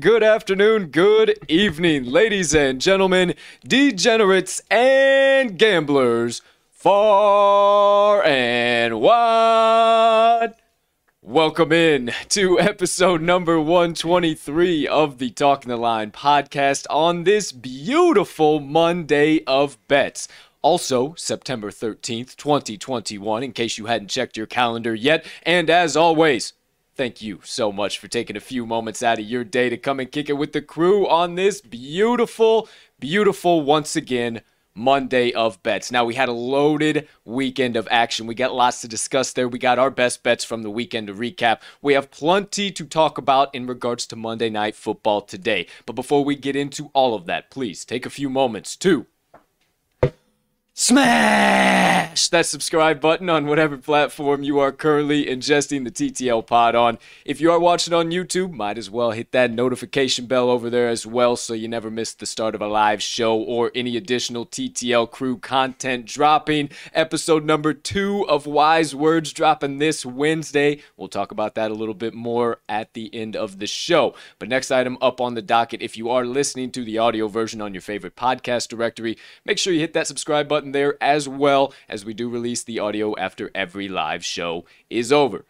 Good afternoon, good evening, ladies and gentlemen, degenerates and gamblers, far and wide. Welcome in to episode number 123 of the Talking the Line podcast on this beautiful Monday of bets. Also, September 13th, 2021, in case you hadn't checked your calendar yet. And as always, Thank you so much for taking a few moments out of your day to come and kick it with the crew on this beautiful, beautiful, once again, Monday of bets. Now, we had a loaded weekend of action. We got lots to discuss there. We got our best bets from the weekend to recap. We have plenty to talk about in regards to Monday Night Football today. But before we get into all of that, please take a few moments to smash that subscribe button on whatever platform you are currently ingesting the TTL pod on. If you are watching on YouTube, might as well hit that notification bell over there as well so you never miss the start of a live show or any additional TTL crew content dropping. Episode number two of Wise Words dropping this Wednesday. We'll talk about that a little bit more at the end of the show. But next item up on the docket, if you are listening to the audio version on your favorite podcast directory, make sure you hit that subscribe button there as well as we do release the audio after every live show is over.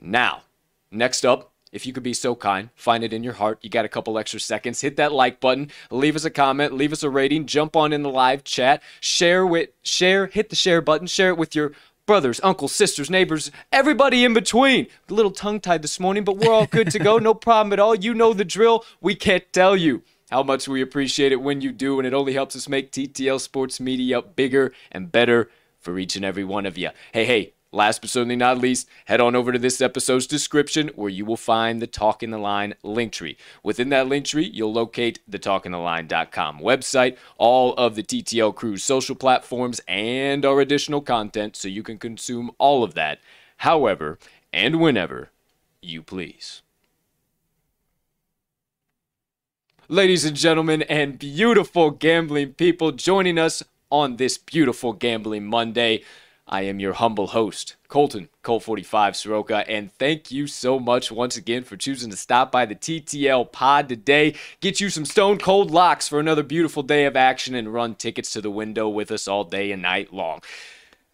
Now, next up, if you could be so kind, find it in your heart. You got a couple extra seconds. Hit that like button, leave us a comment, leave us a rating, jump on in the live chat, share with share, hit the share button, share it with your brothers, uncles, sisters, neighbors, everybody in between. A little tongue tied this morning, but we're all good to go. No problem at all. You know the drill. We can't tell you how much we appreciate it when you do, and it only helps us make TTL Sports Media bigger and better for each and every one of you. Hey, hey, last but certainly not least, head on over to this episode's description where you will find the Talking the Line link tree. Within that link tree, you'll locate the talkintheline.com website, all of the TTL crew's social platforms, and our additional content so you can consume all of that however and whenever you please. Ladies and gentlemen, and beautiful gambling people joining us on this beautiful gambling Monday. I am your humble host, Colton, Colt 45 Soroka, and thank you so much once again for choosing to stop by the TTL pod today. Get you some stone cold locks for another beautiful day of action and run tickets to the window with us all day and night long.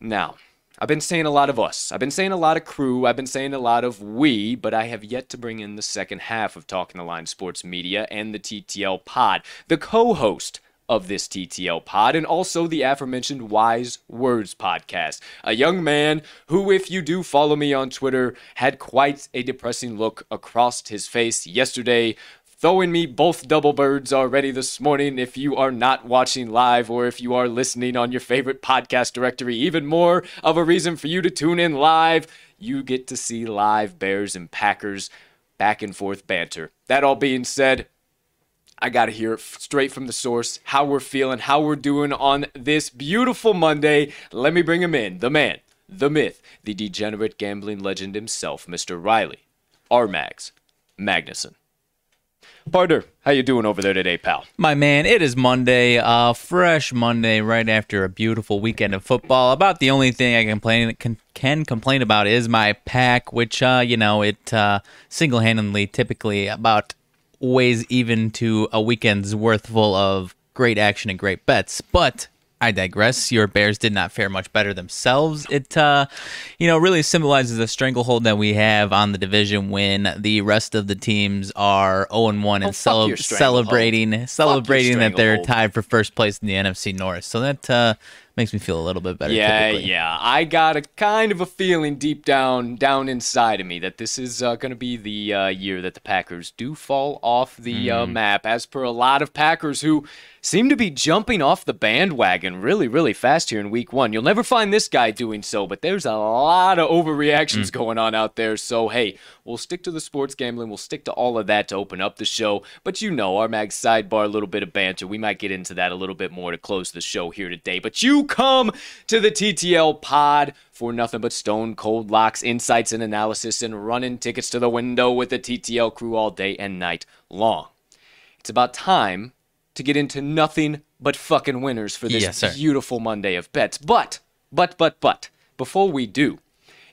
Now, I've been saying a lot of us. I've been saying a lot of crew. I've been saying a lot of we, but I have yet to bring in the second half of Talking the Line Sports Media and the TTL pod. The co host of this TTL pod and also the aforementioned Wise Words podcast. A young man who, if you do follow me on Twitter, had quite a depressing look across his face yesterday throwing me both double birds already this morning. If you are not watching live or if you are listening on your favorite podcast directory, even more of a reason for you to tune in live. You get to see live Bears and Packers back and forth banter. That all being said, I got to hear it straight from the source how we're feeling, how we're doing on this beautiful Monday. Let me bring him in the man, the myth, the degenerate gambling legend himself, Mr. Riley R. Mags Magnuson. Partner, how you doing over there today, pal? My man, it is Monday, uh, fresh Monday, right after a beautiful weekend of football. About the only thing I complain can, can complain about is my pack, which uh, you know it uh, single-handedly, typically about weighs even to a weekend's worth full of great action and great bets. But I digress. Your Bears did not fare much better themselves. It, uh, you know, really symbolizes a stranglehold that we have on the division when the rest of the teams are 0 and 1 Oh, and fuck cele- your stranglehold. celebrating celebrating that they're tied for first place in the NFC North. So that uh, makes me feel a little bit better. Yeah, typically. yeah. I got a kind of a feeling deep down, down inside of me that this is uh, going to be the uh, year that the Packers do fall off the uh, map, as per a lot of Packers who seem to be jumping off the bandwagon really, really fast here in Week One. You'll never find this guy doing so, but there's a lot of overreactions going on out there. So hey, we'll stick to the sports gambling. We'll stick to all of that to open up the show. But you know, our mag sidebar, a little bit of banter. We might get into that a little bit more to close the show here today. But you come to the TTL pod for nothing but stone cold locks, insights, and analysis, and running tickets to the window with the TTL crew all day and night long. It's about time to get into nothing but fucking winners for this Yes, beautiful Monday of bets. But, but, but, but, before we do,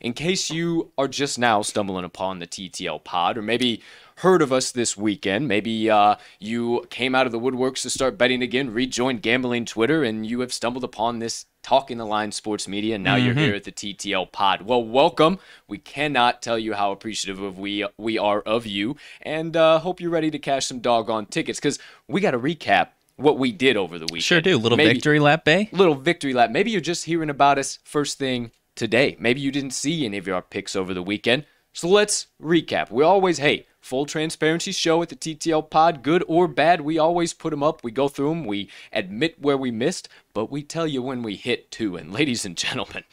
in case you are just now stumbling upon the TTL pod, or maybe heard of us this weekend, maybe uh, you came out of the woodworks to start betting again, rejoined gambling Twitter, and you have stumbled upon this Talking the Line Sports Media, and now you're here at the TTL pod. Well, welcome. We cannot tell you how appreciative of we we are of you, and uh, hope you're ready to cash some doggone tickets because we got to recap what we did over the weekend. Sure do. Little Maybe- victory lap, Bay. little victory lap. Maybe you're just hearing about us first thing today. Maybe you didn't see any of our picks over the weekend. So let's recap. We always, hey, full transparency show at the TTL pod, good or bad. We always put them up. We go through them. We admit where we missed, but we tell you when we hit too. And ladies and gentlemen,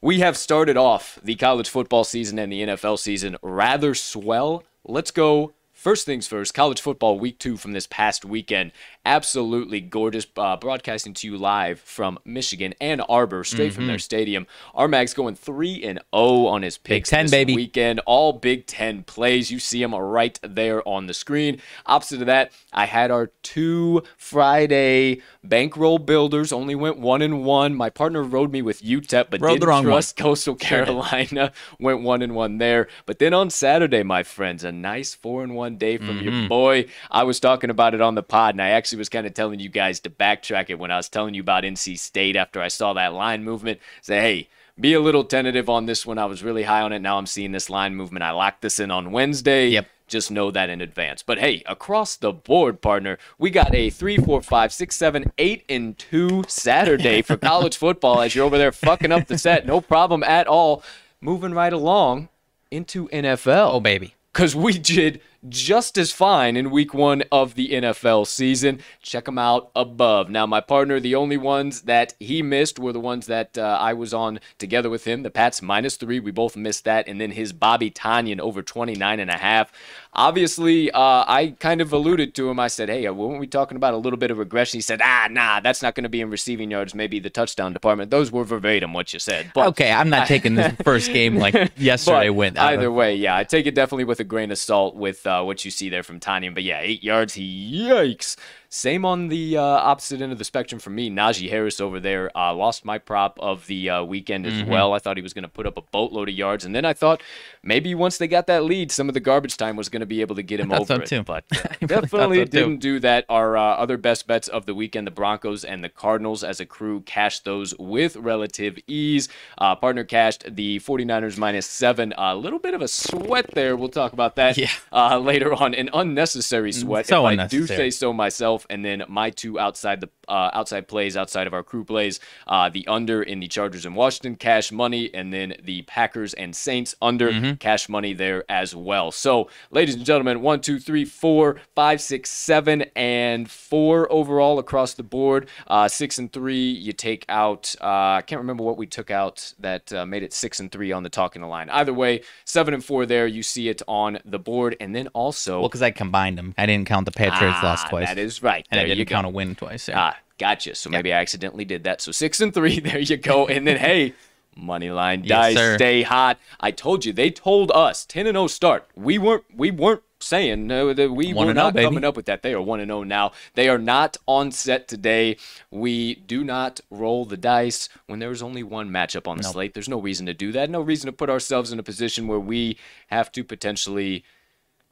we have started off the college football season and the NFL season rather swell. Let's go. First things first, college football week two from this past weekend. Absolutely gorgeous. Uh, broadcasting to you live from Michigan Ann Arbor, straight from their stadium. Our Mag's going 3 and 0 on his picks Ten, this baby. weekend. All Big Ten plays. You see them right there on the screen. Opposite of that, I had our two Friday bankroll builders. Only went one and one. My partner rode me with UTEP, but Rode the didn't wrong one. trust Coastal Carolina. went one and one there. But then on Saturday, my friends, a nice four and one day from Mm-hmm. your boy. I was talking about it on the pod, and I actually was kind of telling you guys to backtrack it when I was telling you about NC State after I saw that line movement. Say, hey, be a little tentative on this one. I was really high on it. Now I'm seeing this line movement. I locked this in on Wednesday. Yep. Just know that in advance. But hey, across the board, partner, we got a three, four, five, six, seven, eight, and two Saturday for college football as you're over there fucking up the set. No problem at all. Moving right along into NFL Oh, baby. because we did just as fine in week one of the NFL season. Check them out above. Now, my partner, the only ones that he missed were the ones that uh, I was on together with him. The Pats minus three. We both missed that. And then his Bobby Tanyan over 29 and a half. Obviously, uh, I kind of alluded to him. I said, hey, uh, weren't we talking about a little bit of regression? He said, ah, nah, that's not going to be in receiving yards, maybe the touchdown department. Those were verbatim what you said. But Okay, I'm not taking this first game like yesterday went. Either way, yeah, I take it definitely with a grain of salt with uh, Uh, what you see there from Tanya. But yeah, eight yards, he yikes. Same on the uh, opposite end of the spectrum for me. Najee Harris over there uh, lost my prop of the uh, weekend as Mm-hmm. well. I thought he was going to put up a boatload of yards, and then I thought maybe once they got that lead, some of the garbage time was going to be able to get him over so it. too. But uh, really definitely so didn't do that. Our uh, other best bets of the weekend, the Broncos and the Cardinals as a crew, cashed those with relative ease. Uh, partner cashed the 49ers minus seven. A little bit of a sweat there. We'll talk about that Yeah. uh, later on. An unnecessary sweat, so if I do say so myself. And then my two outside the uh, outside plays, outside of our crew plays, uh, the under in the Chargers and Washington cash money, and then the Packers and Saints under Mm-hmm. cash money there as well. So, ladies and gentlemen, one, two, three, four, five, six, seven, and four overall across the board. Uh, six and three, you take out. Uh, I can't remember what we took out that uh, made it six and three on the talking the line. Either way, seven and four there. You see it on the board, and then also well, because I combined them. I didn't count the Patriots Ah, loss twice. That is right. and I There you didn't go. count a win twice. There. Ah, gotcha. So maybe I accidentally did that. So six and three, there you go. And then hey, money line dice, sir. stay hot. I told you, they told us ten and zero start. We weren't we weren't saying no that we 1 were 0, not coming up with that. They are one and zero now. They are not on set today. We do not roll the dice when there is only one matchup on the slate. There's no reason to do that. No reason to put ourselves in a position where we have to potentially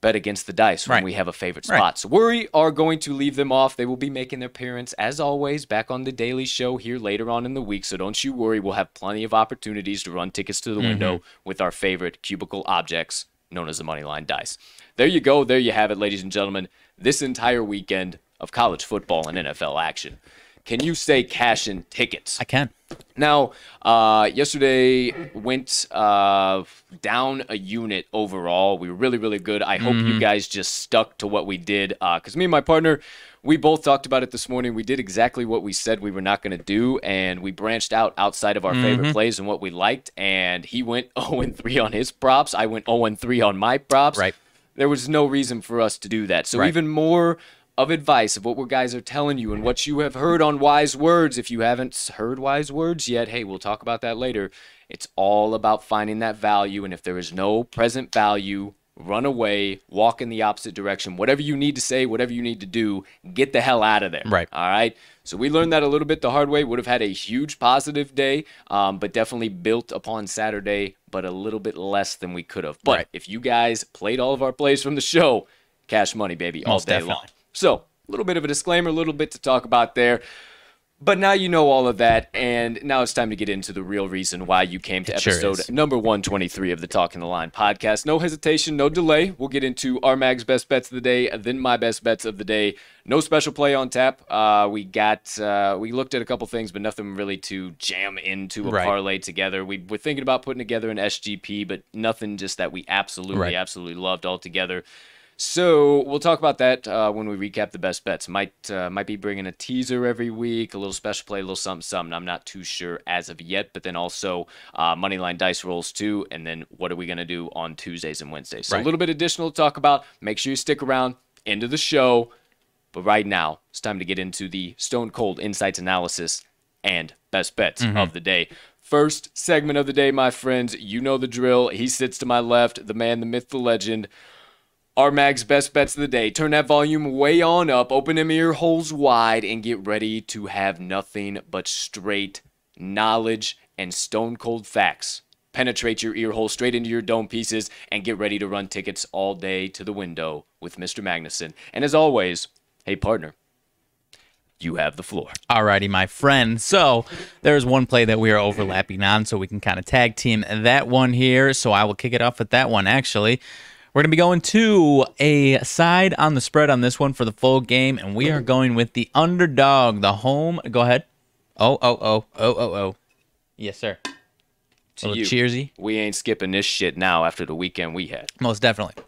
bet against the dice when Right. we have a favorite Right. spot. So we are going to leave them off. They will be making their appearance, as always, back on the Daily Show here later on in the week. So don't you worry. We'll have plenty of opportunities to run tickets to the mm-hmm. window with our favorite cubicle objects known as the Moneyline Dice. There you go. There you have it, ladies and gentlemen. This entire weekend of college football and NFL action. Can you say cash in tickets? I can. Now, uh, yesterday went uh, down a unit overall. We were really, really good. I hope you guys just stuck to what we did because me and my partner, we both talked about it this morning. We did exactly what we said we were not going to do, and we branched out outside of our favorite plays and what we liked. And he went 0 3 on his props. I went 0 3 on my props. Right. There was no reason for us to do that. So Right. even more of advice of what we guys are telling you and what you have heard on wise words. If you haven't heard wise words yet, hey, we'll talk about that later. It's all about finding that value, and if there is no present value, run away, walk in the opposite direction. Whatever you need to say, whatever you need to do, get the hell out of there. Right. All right. So we learned that a little bit the hard way. Would have had a huge positive day, um, but definitely built upon Saturday, but a little bit less than we could have. But Right. if you guys played all of our plays from the show, cash money, baby, all Most day definitely. long. So a little bit of a disclaimer, a little bit to talk about there. But now you know all of that, and now it's time to get into the real reason why you came to It episode is. number 123 of the Talking the Line podcast. No hesitation, no delay. We'll get into our Mag's best bets of the day, then my best bets of the day. No special play on tap. Uh, we got uh, we looked at a couple things, but nothing really to jam into a Right. parlay together. We were thinking about putting together an SGP, but nothing just that we absolutely, Right. absolutely loved altogether. So we'll talk about that uh, when we recap the best bets. Might uh, might be bringing a teaser every week, a little special play, a little something, something. I'm not too sure as of yet. But then also uh, moneyline dice rolls too. And then what are we gonna do on Tuesdays and Wednesdays? So a little bit additional to talk about. Make sure you stick around End of the show. But right now, it's time to get into the Stone Cold Insights analysis and best bets of the day. First segment of the day, my friends. You know the drill. He sits to my left, the man, the myth, the legend. Our Mag's best bets of the day. Turn that volume way on up, open them ear holes wide, and get ready to have nothing but straight knowledge and stone cold facts. Penetrate your ear hole straight into your dome pieces and get ready to run tickets all day to the window with Mr. Magnuson. And as always, hey partner, you have the floor. Alrighty, my friend. So there's one play that we are overlapping on, so we can kind of tag team that one here. So I will kick it off with that one. Actually, we're gonna be going to a side on the spread on this one for the full game, and we are going with the underdog, the home. Go ahead. Oh oh oh oh oh oh. Yes, sir. To Little you. cheersy. We ain't skipping this shit now after the weekend we had. Most definitely.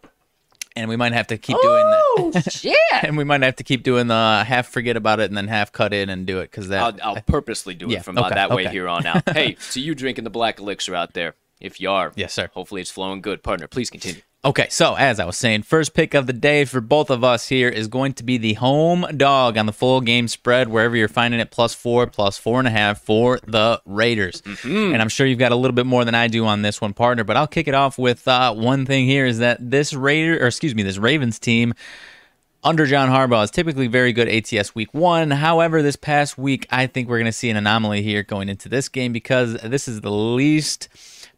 And we might have to keep doing that. Oh, shit! And we might have to keep doing the half forget about it and then half cut in and do it because that. I'll, I'll purposely do Yeah, it from uh, okay, that way okay. here on out. hey, to you drinking the black elixir out there, if you are, Yes, sir. Hopefully it's flowing good, partner. Please continue. Okay, so as I was saying, first pick of the day for both of us here is going to be the home dog on the full game spread, wherever you're finding it, plus four, plus four and a half for the Raiders. And I'm sure you've got a little bit more than I do on this one, partner. But I'll kick it off with uh, one thing here: is that this Raider, or excuse me, this Ravens team under John Harbaugh is typically very good ATS week one. However, this past week, I think we're going to see an anomaly here going into this game because this is the least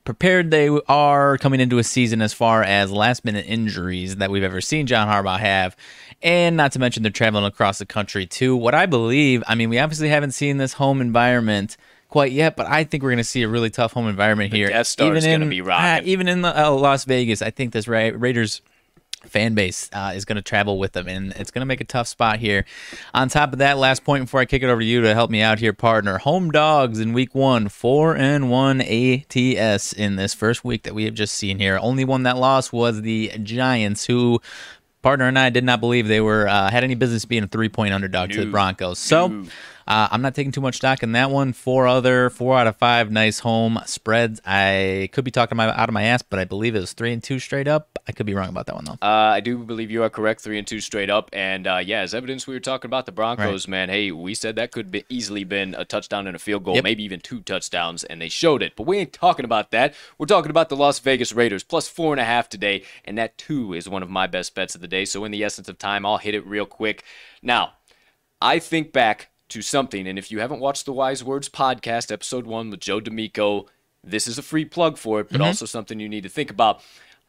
prepared they are coming into a season as far as last minute injuries that we've ever seen John Harbaugh have. And not to mention they're traveling across the country too. What I believe, I mean, we obviously haven't seen this home environment quite yet, but I think we're going to see a really tough home environment here. Death Star is Even gonna in- be rocking. uh, even in the, uh, Las Vegas, I think this Ra- Raiders fan base uh, is going to travel with them, and it's going to make a tough spot here. On top of that, last point before I kick it over to you to help me out here, partner. Home dogs in week one, four and one ATS in this first week that we have just seen here. Only one that lost was the Giants, who. Partner and I did not believe they were uh, had any business being a three point underdog to the Broncos. So No. Uh, I'm not taking too much stock in that one. Four other four out of five nice home spreads. I could be talking my, out of my ass, but I believe it was three and two straight up. I could be wrong about that one though. Uh, I do believe you are correct, three and two straight up. And uh, yeah, as evidence, we were talking about the Broncos, man. Hey, we said that could be easily been a touchdown and a field goal, Yep. maybe even two touchdowns, and they showed it. But we ain't talking about that. We're talking about the Las Vegas Raiders plus four and a half today, and that too is one of my best bets of the day. So in the essence of time, I'll hit it real quick. Now, I think back to something, and if you haven't watched the Wise Words podcast, episode one with Joe D'Amico, this is a free plug for it, but mm-hmm. also something you need to think about.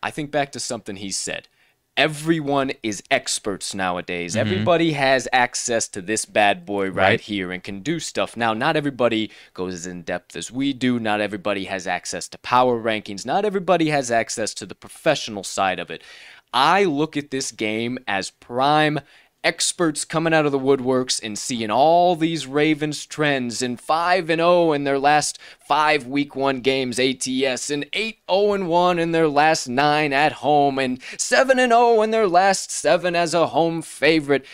I think back to something he said. everyone is experts nowadays. Mm-hmm. Everybody has access to this bad boy right, Right. here and can do stuff. Now, not everybody goes as in depth as we do. Not everybody has access to power rankings. Not everybody has access to the professional side of it. I look at this game as prime experts coming out of the woodworks and seeing all these Ravens trends in 5 and 0 in their last 5 week 1 games ATS and 8 0 and 1 in their last 9 at home and 7 and 0 in their last 7 as a home favorite.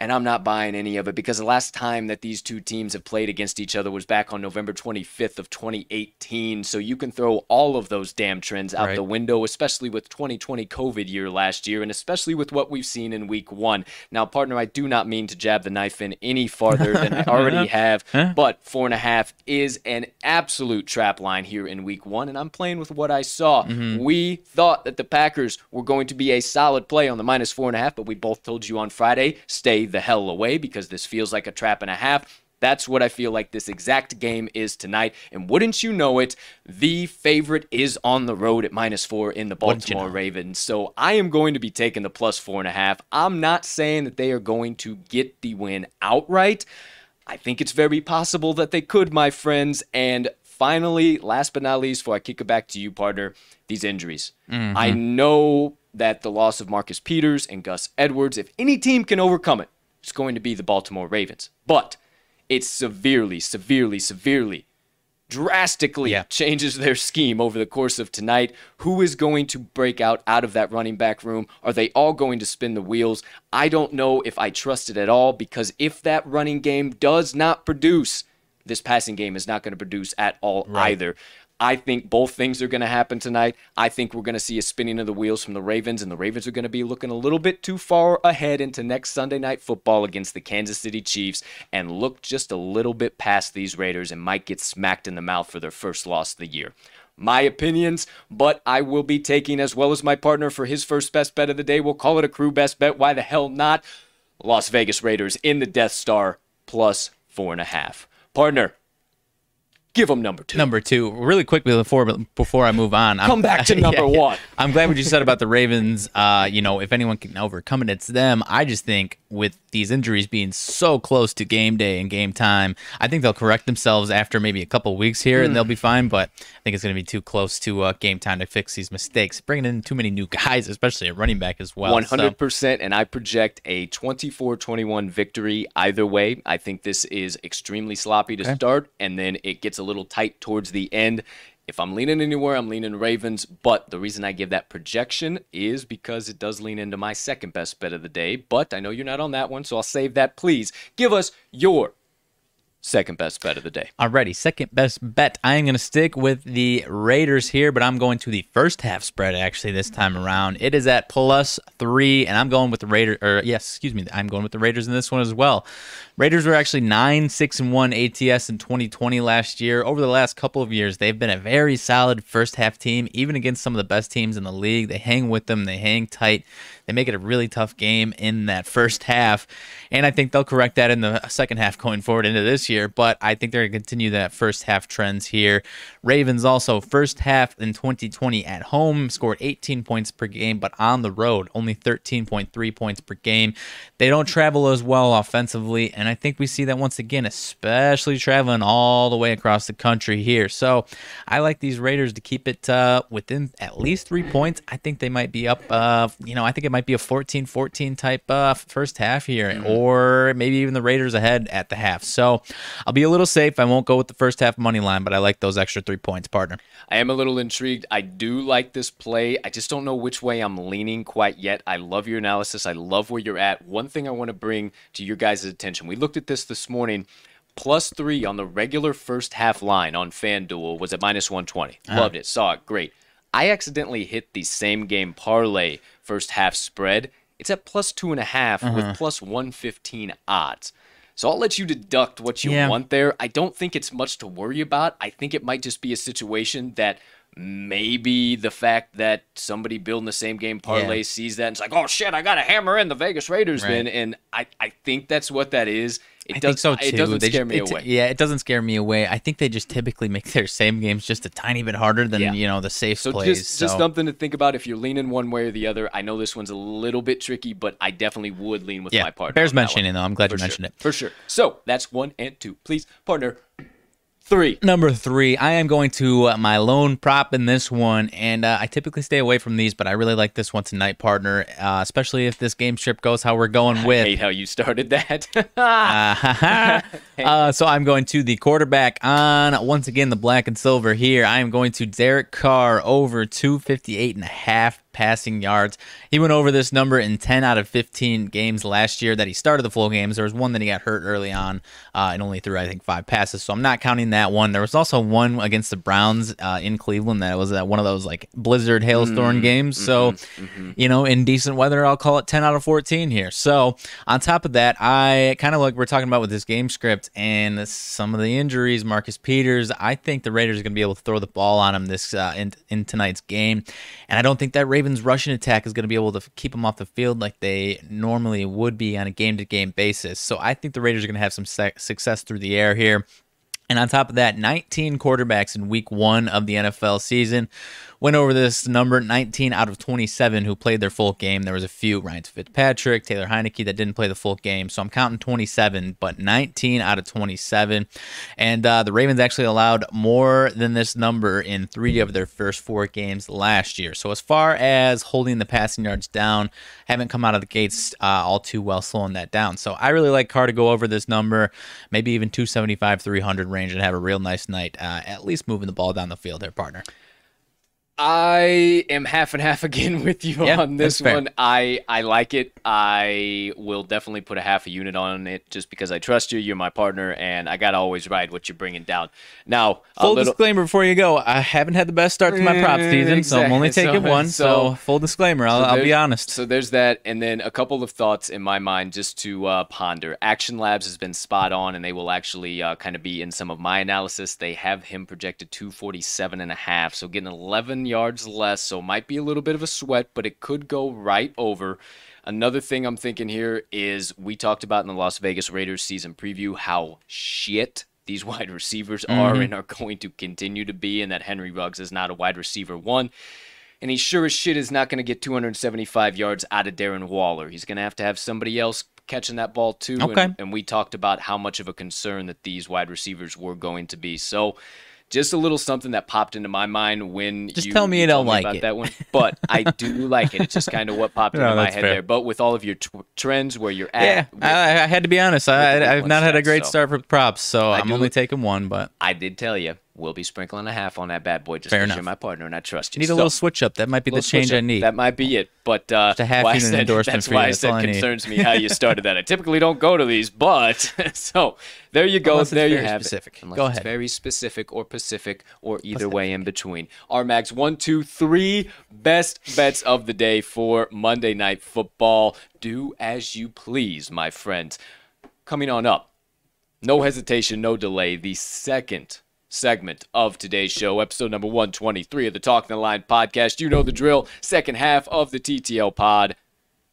And I'm not buying any of it because the last time that these two teams have played against each other was back on November 25th of 2018. So you can throw all of those damn trends out Right. the window, especially with 2020 COVID year last year, and especially with what we've seen in week one. Now, partner, I do not mean to jab the knife in any farther than I already have, but four and a half is an absolute trap line here in week one, and I'm playing with what I saw. Mm-hmm. We thought that the Packers were going to be a solid play on the minus four and a half, but we both told you on Friday, stay the hell away because this feels like a trap and a half. That's what I feel like this exact game is tonight. And wouldn't you know it, the favorite is on the road at minus four in the Wouldn't you Baltimore know? Ravens. So I am going to be taking the plus four and a half. I'm not saying that they are going to get the win outright. I think it's very possible that they could, my friends. And finally, last but not least, before I kick it back to you, partner, these injuries. Mm-hmm. I know that the loss of Marcus Peters and Gus Edwards, if any team can overcome it, it's going to be the Baltimore Ravens. But it severely, severely, severely drastically Yeah. changes their scheme over the course of tonight. Who is going to break out out of that running back room? Are they all going to spin the wheels? I don't know if I trust it at all because if that running game does not produce, this passing game is not going to produce at all either. I think both things are going to happen tonight. I think we're going to see a spinning of the wheels from the Ravens, and the Ravens are going to be looking a little bit too far ahead into next Sunday night football against the Kansas City Chiefs and look just a little bit past these Raiders and might get smacked in the mouth for their first loss of the year. My opinions, but I will be taking, as well as my partner, for his first best bet of the day. We'll call it a crew best bet. Why the hell not? Las Vegas Raiders in the Death Star plus four and a half. Partner, give them number two. Number two, really quickly before before I move on, I'm- Come back to number one. I'm glad what you said about the Ravens. Uh, you know, if anyone can overcome it, it's them. I just think with these injuries being so close to game day and game time, I think they'll correct themselves after maybe a couple weeks here and they'll be fine. But I think it's going to be too close to uh, game time to fix these mistakes. Bringing in too many new guys, especially at running back as well. Hundred percent, and I project a 24-21 victory either way. I think this is extremely sloppy to start, and then it gets a little tight towards the end. If I'm leaning anywhere, I'm leaning Ravens. But the reason I give that projection is because it does lean into my second best bet of the day. But I know you're not on that one, so I'll save that. Please give us your second best bet of the day. Alrighty, second best bet. I am going to stick with the Raiders here, but I'm going to the first half spread actually this time around. It is at plus three, and I'm going with the Raiders. Or yes, excuse me, I'm going with the Raiders in this one as well. Raiders were actually nine six and one ATS in 2020 last year. Over the last couple of years, they've been a very solid first half team, even against some of the best teams in the league. They hang with them, they hang tight. They make it a really tough game in that first half, and I think they'll correct that in the second half going forward into this year. But I think they're going to continue that first half trends here. Ravens also first half in 2020 at home scored 18 points per game, but on the road only 13.3 points per game. They don't travel as well offensively, and I think we see that once again, especially traveling all the way across the country here. So I like these Raiders to keep it uh, within at least three points. I think they might be up. Uh, you know, I think it might be a 14-14 type uh, first half here, or maybe even the Raiders ahead at the half. So I'll be a little safe. I won't go with the first half money line, but I like those extra three points, partner. I am a little intrigued. I do like this play. I just don't know which way I'm leaning quite yet. I love your analysis. I love where you're at. One thing I want to bring to your guys' attention we looked at this this morning. Plus three on the regular first half line on FanDuel was at minus 120. Uh-huh. Loved it. Saw it. Great. I accidentally hit the same game parlay first half spread. It's at plus two and a half with uh-huh. plus 115 odds. So I'll let you deduct what you Yeah. want there. I don't think it's much to worry about. I think it might just be a situation that Maybe the fact that somebody building the same game parlay yeah. sees that and it's like, oh shit, I got to hammer in the Vegas Raiders right. then. And I, I think that's what that is. It I does, think so too. It doesn't they scare just, me away. Yeah, it doesn't scare me away. I think they just typically make their same games just a tiny bit harder than yeah. you know the safe so plays. Just, so just something to think about if you're leaning one way or the other. I know this one's a little bit tricky, but I definitely would lean with yeah, my partner. Bears mentioning though. I'm glad For you sure. mentioned it for sure. So that's one and two. Please, partner. Three. Number three, I am going to uh, my lone prop in this one, and uh, I typically stay away from these, but I really like this one tonight, partner, uh, especially if this game strip goes how we're going with. I hate how you started that. uh, so I'm going to the quarterback on, once again, the black and silver here. I am going to Derek Carr over 258 and a half passing yards. He went over this number in 10 out of 15 games last year that he started the full games. There was one that he got hurt early on uh, and only threw, I think, five passes. So I'm not counting that one. There was also one against the Browns uh, in Cleveland that was uh, one of those like blizzard hailstorm mm-hmm, games. So, mm-hmm, mm-hmm. you know, in decent weather, I'll call it 10 out of 14 here. So on top of that, I kind of like we're talking about with this game script and some of the injuries, Marcus Peters, I think the Raiders are going to be able to throw the ball on him this uh, in, in tonight's game. And I don't think that Ravens Ravens' rushing attack is going to be able to keep them off the field like they normally would be on a game to game basis. So I think the Raiders are going to have some success through the air here. And on top of that, 19 quarterbacks in week one of the NFL season went over this number 19 out of 27 who played their full game. There was a few, Ryan Fitzpatrick, Taylor Heinicke, that didn't play the full game. So I'm counting 27, but 19 out of 27. And uh, the Ravens actually allowed more than this number in three of their first four games last year. So as far as holding the passing yards down, haven't come out of the gates uh, all too well slowing that down. So I really like Carr to go over this number, maybe even 275, 300 range and have a real nice night, uh, at least moving the ball down the field there, partner. I am half and half again with you yeah, on this one. I I like it. I will definitely put a half a unit on it just because I trust you. You're my partner, and I gotta always ride what you're bringing down. Now, full little... disclaimer before you go: I haven't had the best start to my prop season, exactly. so I'm only taking so, one. So, so, full disclaimer, I'll, so I'll, be honest. So there's that, and then a couple of thoughts in my mind just to uh, ponder. Action Labs has been spot on, and they will actually uh, kind of be in some of my analysis. They have him projected 247 and a half, so getting 11 yards less, so might be a little bit of a sweat, but it could go right over. Another thing I'm thinking here is we talked about in the Las Vegas Raiders season preview how shit these wide receivers are mm-hmm. and are going to continue to be, and that Henry Ruggs is not a wide receiver one. And he sure as shit is not going to get 275 yards out of Darren Waller. He's going to have to have somebody else catching that ball too. Okay. And, and we talked about how much of a concern that these wide receivers were going to be. So just a little something that popped into my mind when just you, tell me you don't like me it. that one. But I do like it. It's just kind of what popped no, into my head fair. there. But with all of your t- trends where you're at, yeah, with, I, I, had to be honest. I, have not had a great so. start for props, so I am only taking one. But I did tell you we'll be sprinkling a half on that bad boy just because you're my partner and I trust you. Need so, a little switch up. That might be the change I need. That might be it. But uh, just a half unit said, endorsement that's for why you. I said I concerns me how you started that. I typically don't go to these, but so there you go. Unless there you have specific. it. Unless go ahead. very specific or Pacific or either Pacific. way in between. Our Mag's one, two, three best bets of the day for Monday Night Football. Do as you please, my friends. Coming on up. No hesitation, no delay. The second segment of today's show, episode number 123 of the Talking the Line podcast. You know the drill. Second half of the TTL pod.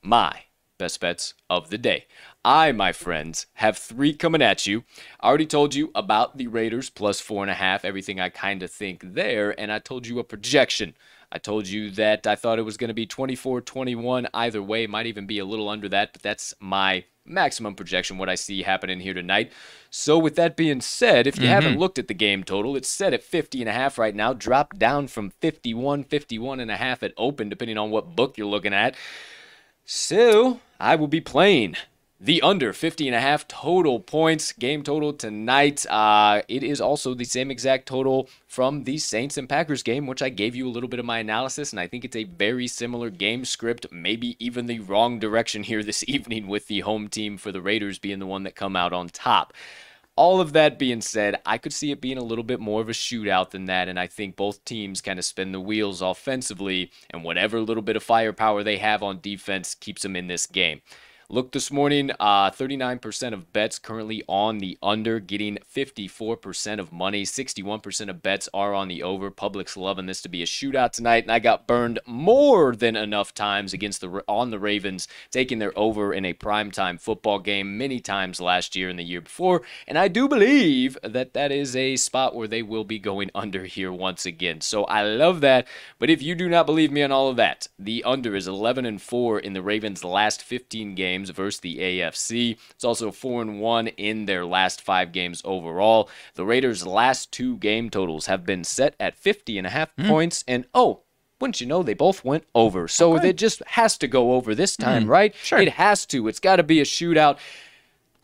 My best bets of the day. I, my friends, have three coming at you. I already told you about the Raiders plus four and a half, everything I kind of think there, and I told you a projection. I told you that I thought it was going to be 24 21 either way, might even be a little under that, but that's my maximum projection, what I see happening here tonight. So, with that being said, if you mm-hmm. haven't looked at the game total, it's set at 50 and a half right now, dropped down from 51, 51 and a half at open, depending on what book you're looking at. So, I will be playing the under 50 and a half total points game total tonight. Uh, it is also the same exact total from the Saints and Packers game, which I gave you a little bit of my analysis, and I think it's a very similar game script, maybe even the wrong direction here this evening with the home team for the Raiders being the one that come out on top. All of that being said, I could see it being a little bit more of a shootout than that, and I think both teams kind of spin the wheels offensively, and whatever little bit of firepower they have on defense keeps them in this game. Look this morning, uh, 39% of bets currently on the under, getting 54% of money. 61% of bets are on the over. Public's loving this to be a shootout tonight, and I got burned more than enough times against the on the Ravens, taking their over in a primetime football game many times last year and the year before. And I do believe that that is a spot where they will be going under here once again. So I love that. But if you do not believe me on all of that, the under is 11 and 4 in the Ravens' last 15 games games versus the AFC. It's also 4 and 1 in their last 5 games overall. The Raiders' last two game totals have been set at 50 and a half mm. points and oh, wouldn't you know they both went over. So okay. it just has to go over this time, mm. right? Sure. It has to. It's got to be a shootout.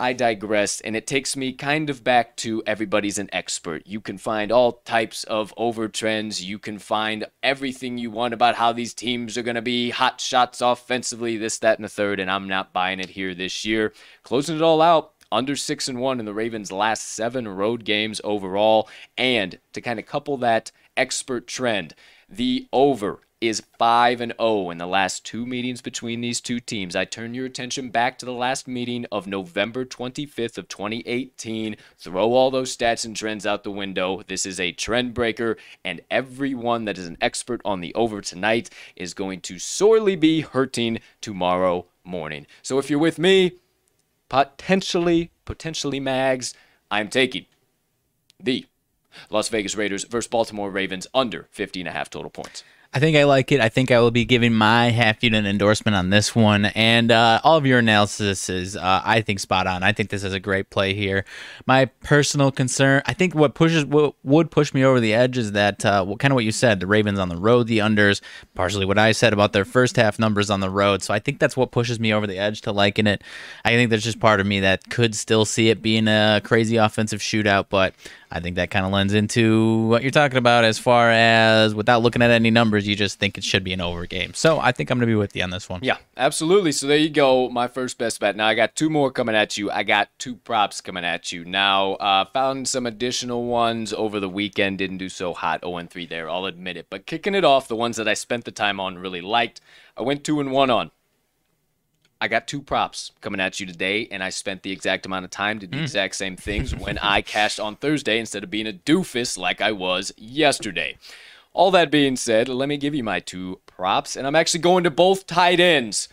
I digress, and it takes me kind of back to everybody's an expert. You can find all types of over trends. You can find everything you want about how these teams are going to be hot shots offensively, this, that, and the third, and I'm not buying it here this year. Closing it all out, under six and one in the Ravens' last seven road games overall. And to kind of couple that expert trend, the over is 5 and 0 in the last two meetings between these two teams. I turn your attention back to the last meeting of November 25th of 2018. Throw all those stats and trends out the window. This is a trend breaker and everyone that is an expert on the over tonight is going to sorely be hurting tomorrow morning. So if you're with me, potentially potentially mags, I'm taking the Las Vegas Raiders versus Baltimore Ravens under 50 and a half total points. I think I like it. I think I will be giving my half unit endorsement on this one. And uh, all of your analysis is, uh, I think, spot on. I think this is a great play here. My personal concern, I think what pushes what would push me over the edge is that uh, what, kind of what you said the Ravens on the road, the unders, partially what I said about their first half numbers on the road. So I think that's what pushes me over the edge to liking it. I think there's just part of me that could still see it being a crazy offensive shootout, but I think that kind of lends into what you're talking about as far as without looking at any numbers, you just think it should be an over game. So I think I'm going to be with you on this one. Yeah, absolutely. So there you go. My first best bet. Now I got two more coming at you. I got two props coming at you. Now, uh, found some additional ones over the weekend. Didn't do so hot. 0 3 there. I'll admit it. But kicking it off, the ones that I spent the time on really liked. I went 2 and 1 on. I got two props coming at you today, and I spent the exact amount of time to do the mm. exact same things when I cashed on Thursday instead of being a doofus like I was yesterday. All that being said, let me give you my two props, and I'm actually going to both tight ends.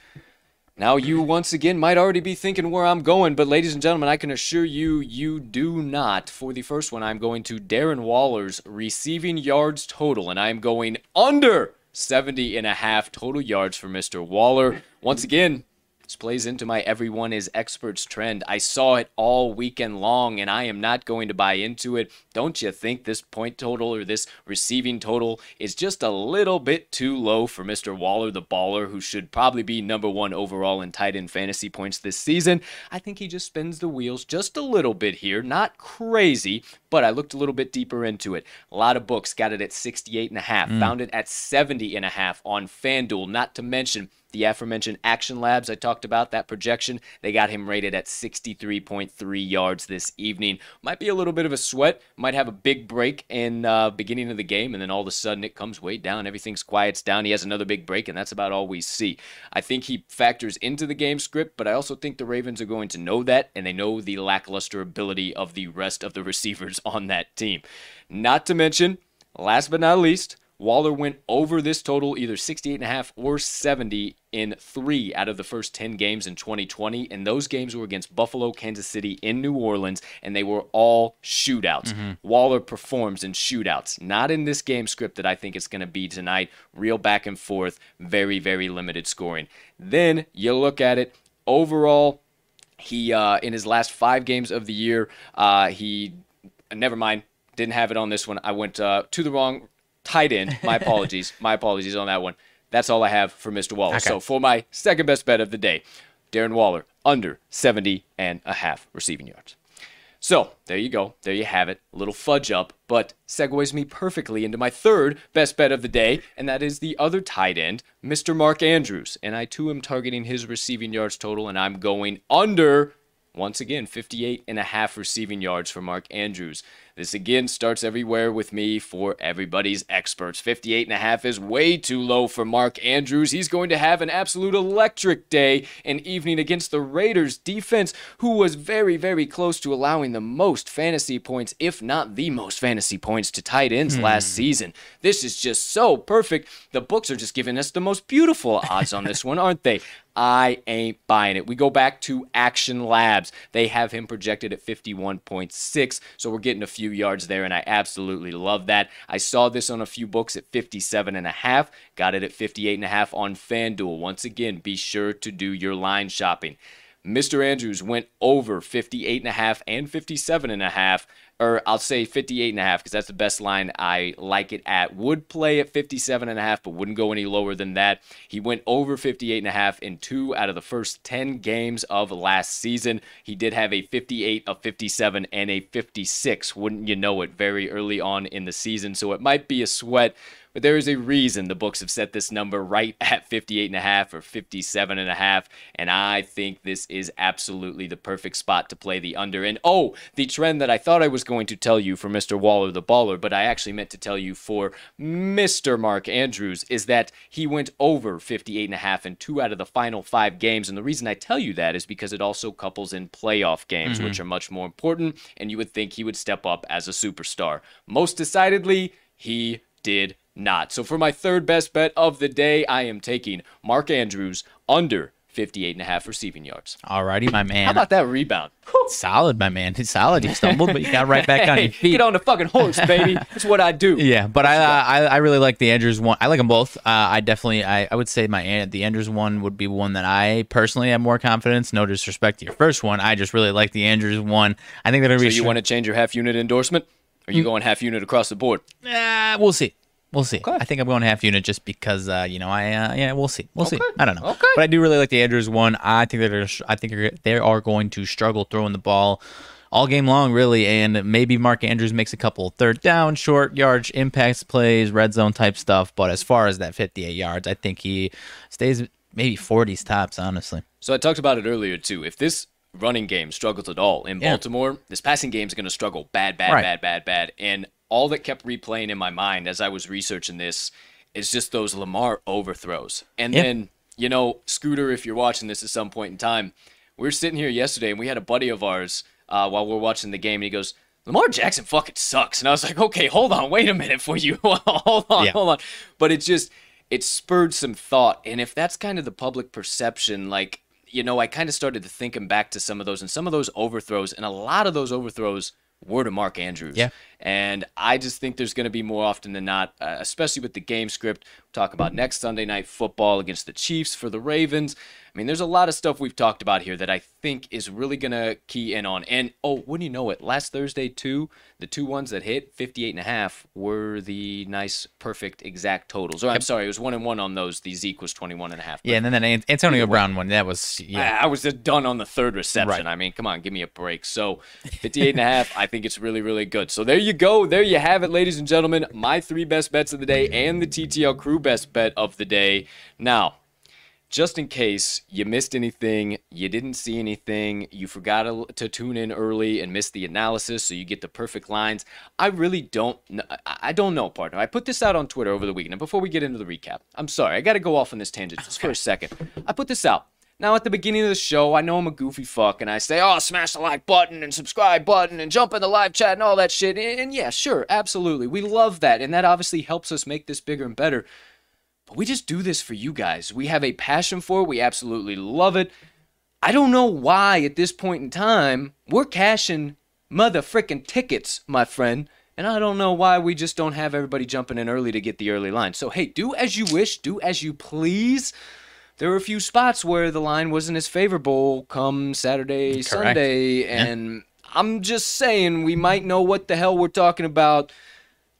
Now, you once again might already be thinking where I'm going, but ladies and gentlemen, I can assure you, you do not. For the first one, I'm going to Darren Waller's receiving yards total, and I'm going under 70 and a half total yards for Mr. Waller. Once again, this plays into my everyone is experts trend. I saw it all weekend long, and I am not going to buy into it. Don't you think this point total or this receiving total is just a little bit too low for Mr. Waller, the baller, who should probably be number one overall in tight end fantasy points this season? I think he just spins the wheels just a little bit here. Not crazy, but I looked a little bit deeper into it. A lot of books got it at 68 and a half, mm. found it at 70 and a half on FanDuel, not to mention the aforementioned Action Labs I talked about, that projection, they got him rated at 63.3 yards this evening. Might be a little bit of a sweat, might have a big break in uh, beginning of the game, and then all of a sudden it comes way down. Everything's quiets down. He has another big break, and that's about all we see. I think he factors into the game script, but I also think the Ravens are going to know that, and they know the lackluster ability of the rest of the receivers on that team. Not to mention, last but not least, Waller went over this total either 68.5 or 70 in three out of the first 10 games in 2020. And those games were against Buffalo, Kansas City, in New Orleans, and they were all shootouts. Mm-hmm. Waller performs in shootouts, not in this game script that I think it's going to be tonight. Real back and forth, very, very limited scoring. Then you look at it overall. He uh, in his last five games of the year, uh, he never mind, didn't have it on this one. I went uh, to the wrong tight end. My apologies. my apologies on that one. That's all I have for Mr. Waller. Okay. So for my second best bet of the day, Darren Waller under 70 and a half receiving yards. So there you go. There you have it. A little fudge up, but segues me perfectly into my third best bet of the day, and that is the other tight end, Mr. Mark Andrews. And I too am targeting his receiving yards total, and I'm going under, once again, 58 and a half receiving yards for Mark Andrews. This again starts everywhere with me for everybody's experts. 58 and a half is way too low for Mark Andrews. He's going to have an absolute electric day and evening against the Raiders defense, who was very, very close to allowing the most fantasy points, if not the most fantasy points, to tight ends hmm. last season. This is just so perfect. The books are just giving us the most beautiful odds on this one, aren't they? I ain't buying it. We go back to Action Labs. They have him projected at 51.6, so we're getting a few yards there, and I absolutely love that. I saw this on a few books at 57 and a half, got it at 58 and a half on FanDuel. Once again, be sure to do your line shopping. Mr. Andrews went over 58 and 57.5 or I'll say 58 and a half because that's the best line I like it at. Would play at 57 and a half, but wouldn't go any lower than that. He went over 58 and a half in two out of the first 10 games of last season. He did have a 58, a 57, and a 56. Wouldn't you know it? Very early on in the season, so it might be a sweat but there is a reason the books have set this number right at 58.5 or 57.5, and a half. And I think this is absolutely the perfect spot to play the under. And oh, the trend that I thought I was going to tell you for Mr. Waller the Baller, but I actually meant to tell you for Mr. Mark Andrews, is that he went over 58.5 in two out of the final five games. And the reason I tell you that is because it also couples in playoff games, mm-hmm. which are much more important, and you would think he would step up as a superstar. Most decidedly, he did not. So for my third best bet of the day, I am taking Mark Andrews under 58 and a half receiving yards. Alrighty, my man. How about that rebound? Solid, my man. It's solid. You stumbled, but you got right back on your feet. Get on the fucking horse, baby. That's what I do. Yeah, but I, I I really like the Andrews one. I like them both. Uh, I definitely I, I would say my the Andrews one would be one that I personally have more confidence. No disrespect to your first one. I just really like the Andrews one. I think gonna so be. you want to change your half unit endorsement? Are you mm. going half unit across the board? Uh, we'll see. We'll see. Okay. I think I'm going half unit just because, uh, you know, I uh, yeah, we'll see. We'll okay. see. I don't know. Okay. But I do really like the Andrews one. I think they're I think they are going to struggle throwing the ball all game long, really. And maybe Mark Andrews makes a couple third down, short yards, impacts plays, red zone type stuff. But as far as that 58 yards, I think he stays maybe 40s tops, honestly. So I talked about it earlier too. If this running game struggles at all in yeah. Baltimore, this passing game is going to struggle bad, bad, right. bad, bad, bad. And all that kept replaying in my mind as I was researching this is just those Lamar overthrows. And yep. then, you know, Scooter, if you're watching this at some point in time, we were sitting here yesterday and we had a buddy of ours uh, while we are watching the game, and he goes, Lamar Jackson fucking sucks. And I was like, okay, hold on, wait a minute for you. hold on, yeah. hold on. But it just, it spurred some thought. And if that's kind of the public perception, like, you know, I kind of started to thinking back to some of those and some of those overthrows, and a lot of those overthrows were to Mark Andrews. Yeah. And I just think there's going to be more often than not, uh, especially with the game script. We'll talk about next Sunday night football against the Chiefs for the Ravens. I mean, there's a lot of stuff we've talked about here that I think is really going to key in on. And oh, wouldn't you know it? Last Thursday, too, the two ones that hit 58 and a half were the nice, perfect, exact totals. Or I'm sorry, it was one and one on those. The Zeke was 21 and a half. Yeah, and then that Antonio Brown one, that was, yeah. I, I was done on the third reception. Right. I mean, come on, give me a break. So 58 and a half, I think it's really, really good. So there you go. There you have it, ladies and gentlemen. My three best bets of the day and the TTL crew best bet of the day. Now, just in case you missed anything, you didn't see anything, you forgot to, to, tune in early and missed the analysis so you get the perfect lines. I really don't I don't know, partner. I put this out on Twitter over the weekend. And before we get into the recap, I'm sorry. I got to go off on this tangent just for a second. I put this out. Now, at the beginning of the show, I know I'm a goofy fuck, and I say, oh, smash the like button and subscribe button and jump in the live chat and all that shit. And yeah, sure, absolutely. We love that. And that obviously helps us make this bigger and better. But we just do this for you guys. We have a passion for it. We absolutely love it. I don't know why at this point in time we're cashing mother freaking tickets, my friend. And I don't know why we just don't have everybody jumping in early to get the early line. So, hey, do as you wish, do as you please. There were a few spots where the line wasn't as favorable come Saturday, Correct. Sunday. And yeah. I'm just saying we might know what the hell we're talking about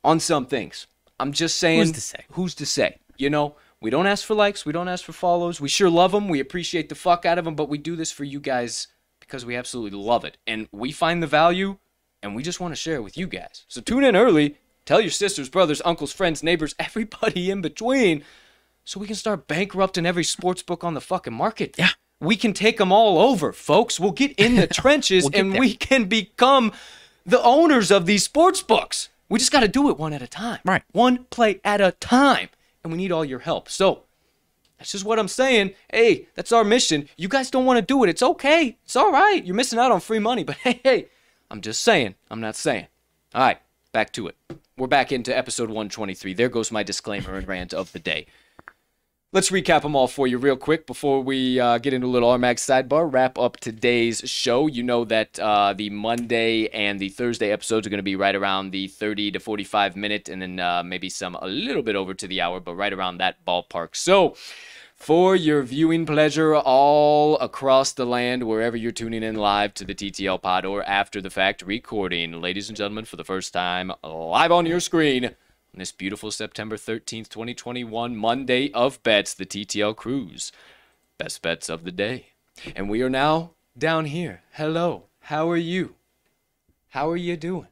on some things. I'm just saying. Who's to say? Who's to say? You know, we don't ask for likes, we don't ask for follows. We sure love them, we appreciate the fuck out of them, but we do this for you guys because we absolutely love it. And we find the value and we just want to share it with you guys. So tune in early, tell your sisters, brothers, uncles, friends, neighbors, everybody in between so we can start bankrupting every sports book on the fucking market. Yeah. We can take them all over, folks. We'll get in the trenches we'll and there. we can become the owners of these sports books. We just got to do it one at a time. Right. One play at a time. And we need all your help. So that's just what I'm saying. Hey, that's our mission. You guys don't want to do it. It's okay. It's all right. You're missing out on free money. But hey, hey, I'm just saying. I'm not saying. All right, back to it. We're back into episode 123. There goes my disclaimer and rant of the day. Let's recap them all for you real quick before we uh, get into a little RMAG sidebar. Wrap up today's show. You know that uh, the Monday and the Thursday episodes are going to be right around the 30 to 45 minute, and then uh, maybe some a little bit over to the hour, but right around that ballpark. So, for your viewing pleasure all across the land, wherever you're tuning in live to the TTL pod or after the fact recording, ladies and gentlemen, for the first time live on your screen on this beautiful September 13th, 2021, Monday of Bets, the TTL crew's. Best bets of the day. And we are now down here. Hello. How are you? How are you doing?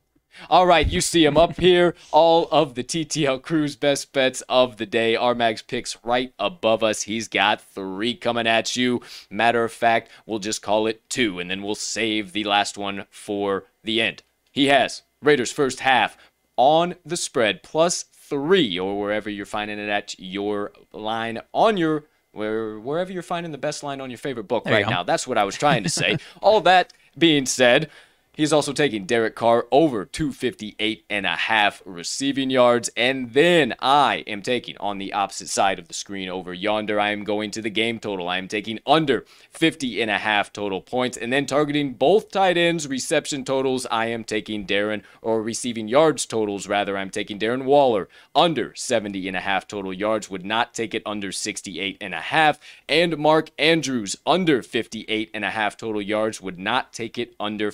All right, you see him up here. All of the TTL crew's best bets of the day. Armag's picks right above us. He's got three coming at you. Matter of fact, we'll just call it two, and then we'll save the last one for the end. He has Raiders first half on the spread plus three, or wherever you're finding it at your line on your where wherever you're finding the best line on your favorite book There right now. That's what I was trying to say. All that being said, he's also taking Derek Carr over 258 and a half receiving yards. And then I am taking on the opposite side of the screen over yonder. I am going to the game total. I am taking under 50 and a half total points. And then targeting both tight ends reception totals. I am taking Darren or receiving yards totals rather. I'm taking Darren Waller under 70 and a half total yards. Would not take it under 68 and a half. And Mark Andrews under 58 and a half total yards. Would not take it under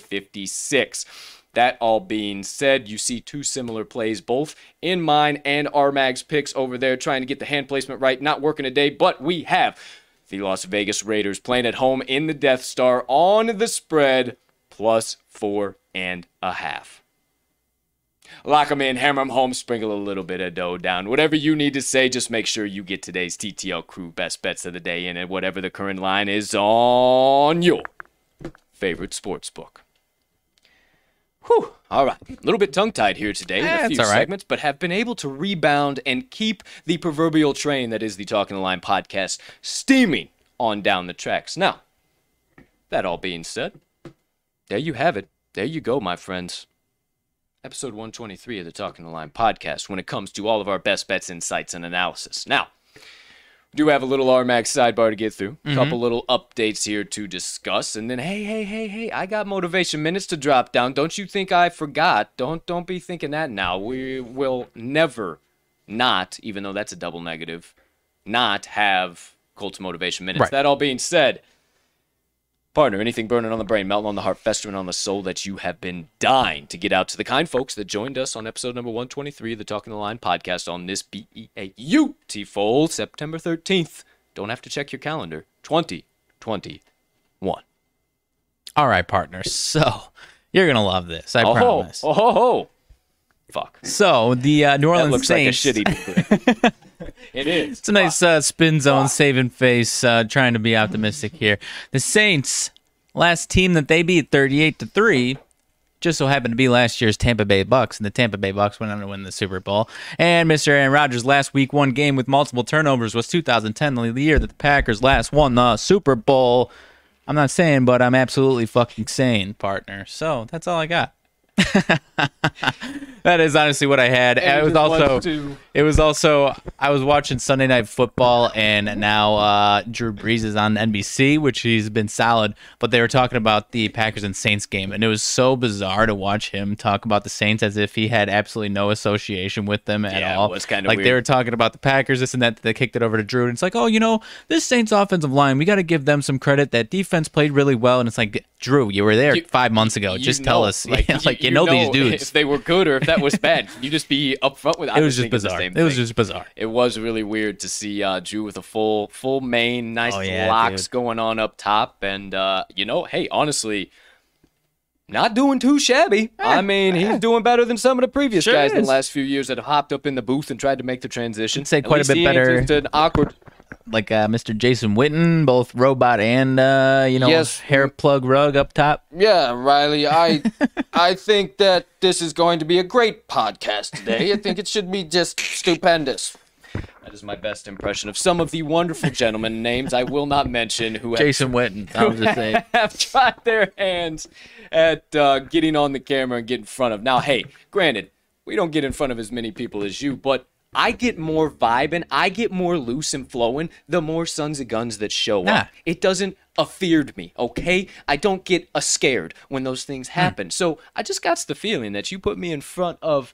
56. That all being said, you see two similar plays, both in mine and Armag's picks over there, trying to get the hand placement right. Not working today, but we have the Las Vegas Raiders playing at home in the Death Star on the spread, plus four and a half. Lock them in, hammer them home, sprinkle a little bit of dough down. Whatever you need to say, just make sure you get today's TTL crew best bets of the day in it, whatever the current line is on your favorite sports book. Whew. All right. A little bit tongue tied here today in Eh, a few right. segments, but have been able to rebound and keep the proverbial train that is the Talking the Line podcast steaming on down the tracks. Now, that all being said, there you have it. There you go, my friends. Episode 123 of the Talking the Line podcast when it comes to all of our best bets, insights, and analysis. Now, do have a little RMags sidebar to get through, a couple little updates here to discuss, and then hey, hey, hey, hey, I got motivation minutes to drop down. Don't you think I forgot? Don't don't be thinking that now. We will never not, even though that's a double negative, not have Colts motivation minutes. Right. That all being said, partner, anything burning on the brain, melting on the heart, festering on the soul that you have been dying to get out to the kind folks that joined us on episode number 123 of the Talking the Line podcast on this B-E-A-U-T fold, September 13th. Don't have to check your calendar. 2021. All right, partner. So you're gonna love this. I Oh, promise. oh, ho, ho. Fuck. So the uh, New That Orleans looks Saints. like a shitty It is. It's a nice uh, spin zone saving face, uh, trying to be optimistic here. The Saints, last team that they beat 38 to 3, just so happened to be last year's Tampa Bay Bucks, and the Tampa Bay Bucks went on to win the Super Bowl. And Mr. Aaron Rodgers' last week one game with multiple turnovers was 2010, the year that the Packers last won the Super Bowl. I'm not saying, but I'm absolutely fucking sane, partner. So that's all I got. that is honestly what I had. And it was also it was also I was watching Sunday Night Football, and now uh, Drew Brees is on NBC, which he's been solid. But they were talking about the Packers and Saints game, and it was so bizarre to watch him talk about the Saints as if he had absolutely no association with them at Yeah, it all. was kinda like they were talking about the Packers, this and that. They kicked it over to Drew, and it's like, oh, you know, this Saints offensive line, we got to give them some credit. That defense played really well, and it's like, Drew, you were there You- five months ago. Just tell know, us, like, you, you know, these dudes. If they were good or if that was bad, you just be upfront with. I It was just bizarre. It was just bizarre. It was really weird to see uh, Drew with a full full mane, nice Oh, yeah, locks dude. going on up top, and uh, you know, hey, honestly, not doing too shabby. I mean, he's doing better than some of the previous Sure guys in the last few years that hopped up in the booth and tried to make the transition. I'd say quite a bit better. just an awkward. Like uh, Mr. Jason Witten, both robot and uh, you know Yes. hair plug rug up top. Yeah, Riley, I I think that this is going to be a great podcast today. I think it should be just stupendous. That is my best impression of some of the wonderful gentlemen names I will not mention who have Jason Witten. I was just saying. have tried their hands at uh, getting on the camera and get in front of. Now, hey, granted, we don't get in front of as many people as you, but I get more vibing, I get more loose and flowing the more Sons of Guns that show Yeah. up. It doesn't afeared me, okay? I don't get a scared when those things Hmm. happen. So I just got the feeling that you put me in front of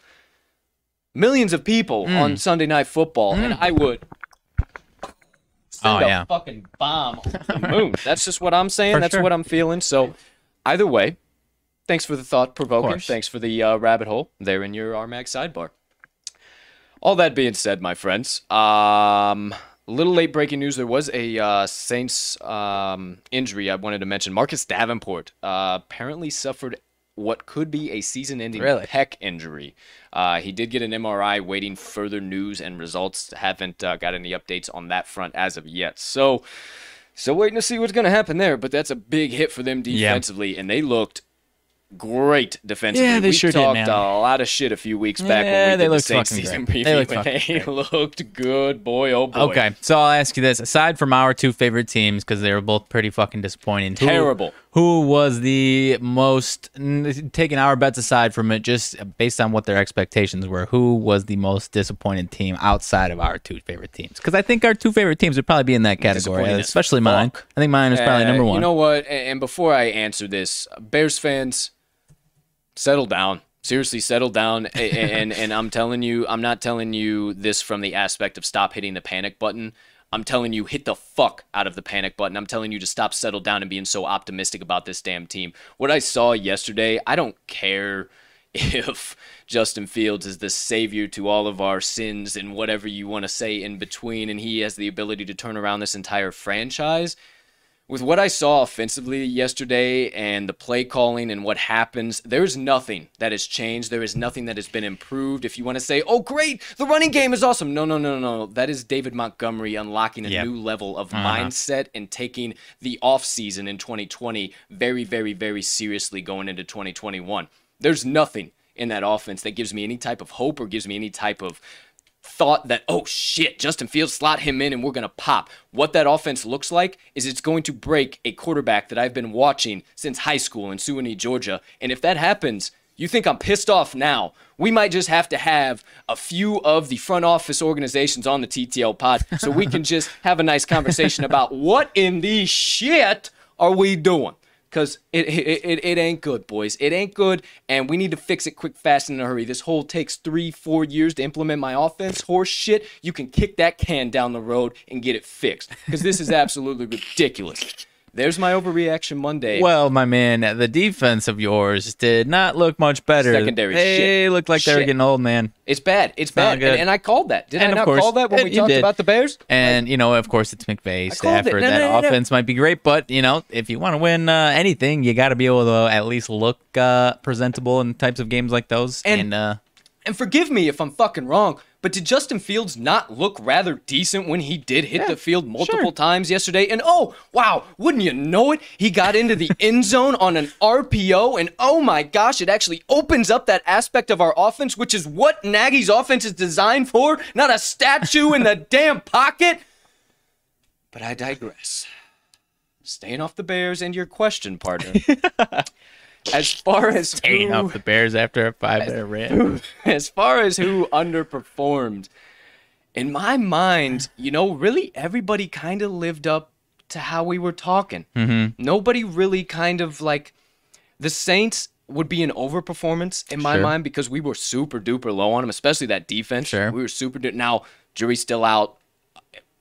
millions of people Hmm. on Sunday Night Football, and I would. Send Oh, a yeah. fucking bomb off the moon. That's just what I'm saying. For That's sure. what I'm feeling. So, either way, thanks for the thought provoking. Thanks for the uh, rabbit hole there in your RMAG sidebar. All that being said, my friends, um, a little late breaking news. There was a uh, Saints um, injury I wanted to mention. Marcus Davenport uh, apparently suffered what could be a season-ending Really? pec injury. Uh, he did get an MRI, waiting further news and results. Haven't uh, got any updates on that front as of yet. So, so waiting to see what's going to happen there. But that's a big hit for them Yeah. defensively, and they looked great defensively. Yeah, they we sure did, talked man. a lot of shit a few weeks back Yeah, when we they did the fucking season great. preview. They looked they looked good, boy. Oh boy. Okay, so I'll ask you this: aside from our two favorite teams, because they were both pretty fucking disappointing, Terrible. Who, was the most taking our bets aside from it, just based on what their expectations were? Who was the most disappointed team outside of our two favorite teams? Because I think our two favorite teams would probably be in that category, especially mine. I think mine is probably Uh, number one. You know what? And before I answer this, Bears fans, settle down. Seriously, settle down. A- a- and and I'm telling you, I'm not telling you this from the aspect of stop hitting the panic button. I'm telling you, hit the fuck out of the panic button. I'm telling you to stop, settle down, and being so optimistic about this damn team. What I saw yesterday, I don't care if Justin Fields is the savior to all of our sins and whatever you want to say in between, and he has the ability to turn around this entire franchise with what I saw offensively yesterday and the play calling and what happens, there's nothing that has changed. There is nothing that has been improved. If you want to say, oh, great, the running game is awesome. No, no, no, no, no. That is David Montgomery unlocking a Yep. new level of uh-huh. mindset and taking the offseason in 2020 very, very, very seriously going into 2021. There's nothing in that offense that gives me any type of hope or gives me any type of thought that, oh shit, Justin Fields slot him in and we're going to pop. What that offense looks like is it's going to break a quarterback that I've been watching since high school in Suwanee, Georgia. And if that happens, you think I'm pissed off now? We might just have to have a few of the front office organizations on the TTL pod so we can just have a nice conversation about what in the shit are we doing? Cause it, it it it ain't good, boys. It ain't good, and we need to fix it quick, fast, and in a hurry. This whole takes three, four years to implement my offense. Horse shit. You can kick that can down the road and get it fixed. Cause this is absolutely ridiculous. There's my overreaction Monday. Well, my man, the defense of yours did not look much better. Secondary they shit. looked like they were getting old, man. it's bad. It's not bad. And, and I called that. Did And I not cour's- call that when we talked did. about the Bears? And you know, of course, it's McVay. Stafford. No, that no, no. offense might be great, but you know, if you want to win uh, anything, you got to be able to at least look uh, presentable in types of games like those. And- And, uh, And forgive me if I'm fucking wrong, but did Justin Fields not look rather decent when he did hit the field multiple sure. times yesterday? And oh, wow, wouldn't you know it? He got into the end zone on an RPO, and oh my gosh, it actually opens up that aspect of our offense, which is what Nagy's offense is designed for, not a statue in the damn pocket. But I digress. Staying off the Bears and your question, partner. as far as staying who- off the Bears after a five minute rant. as far as who underperformed, in my mind, you know, really everybody kind of lived up to how we were talking. Mm-hmm. Nobody really kind of like the Saints would be an overperformance in my Sure. mind because we were super duper low on them, especially that defense. Sure. We were super. Du- now, jury's still out.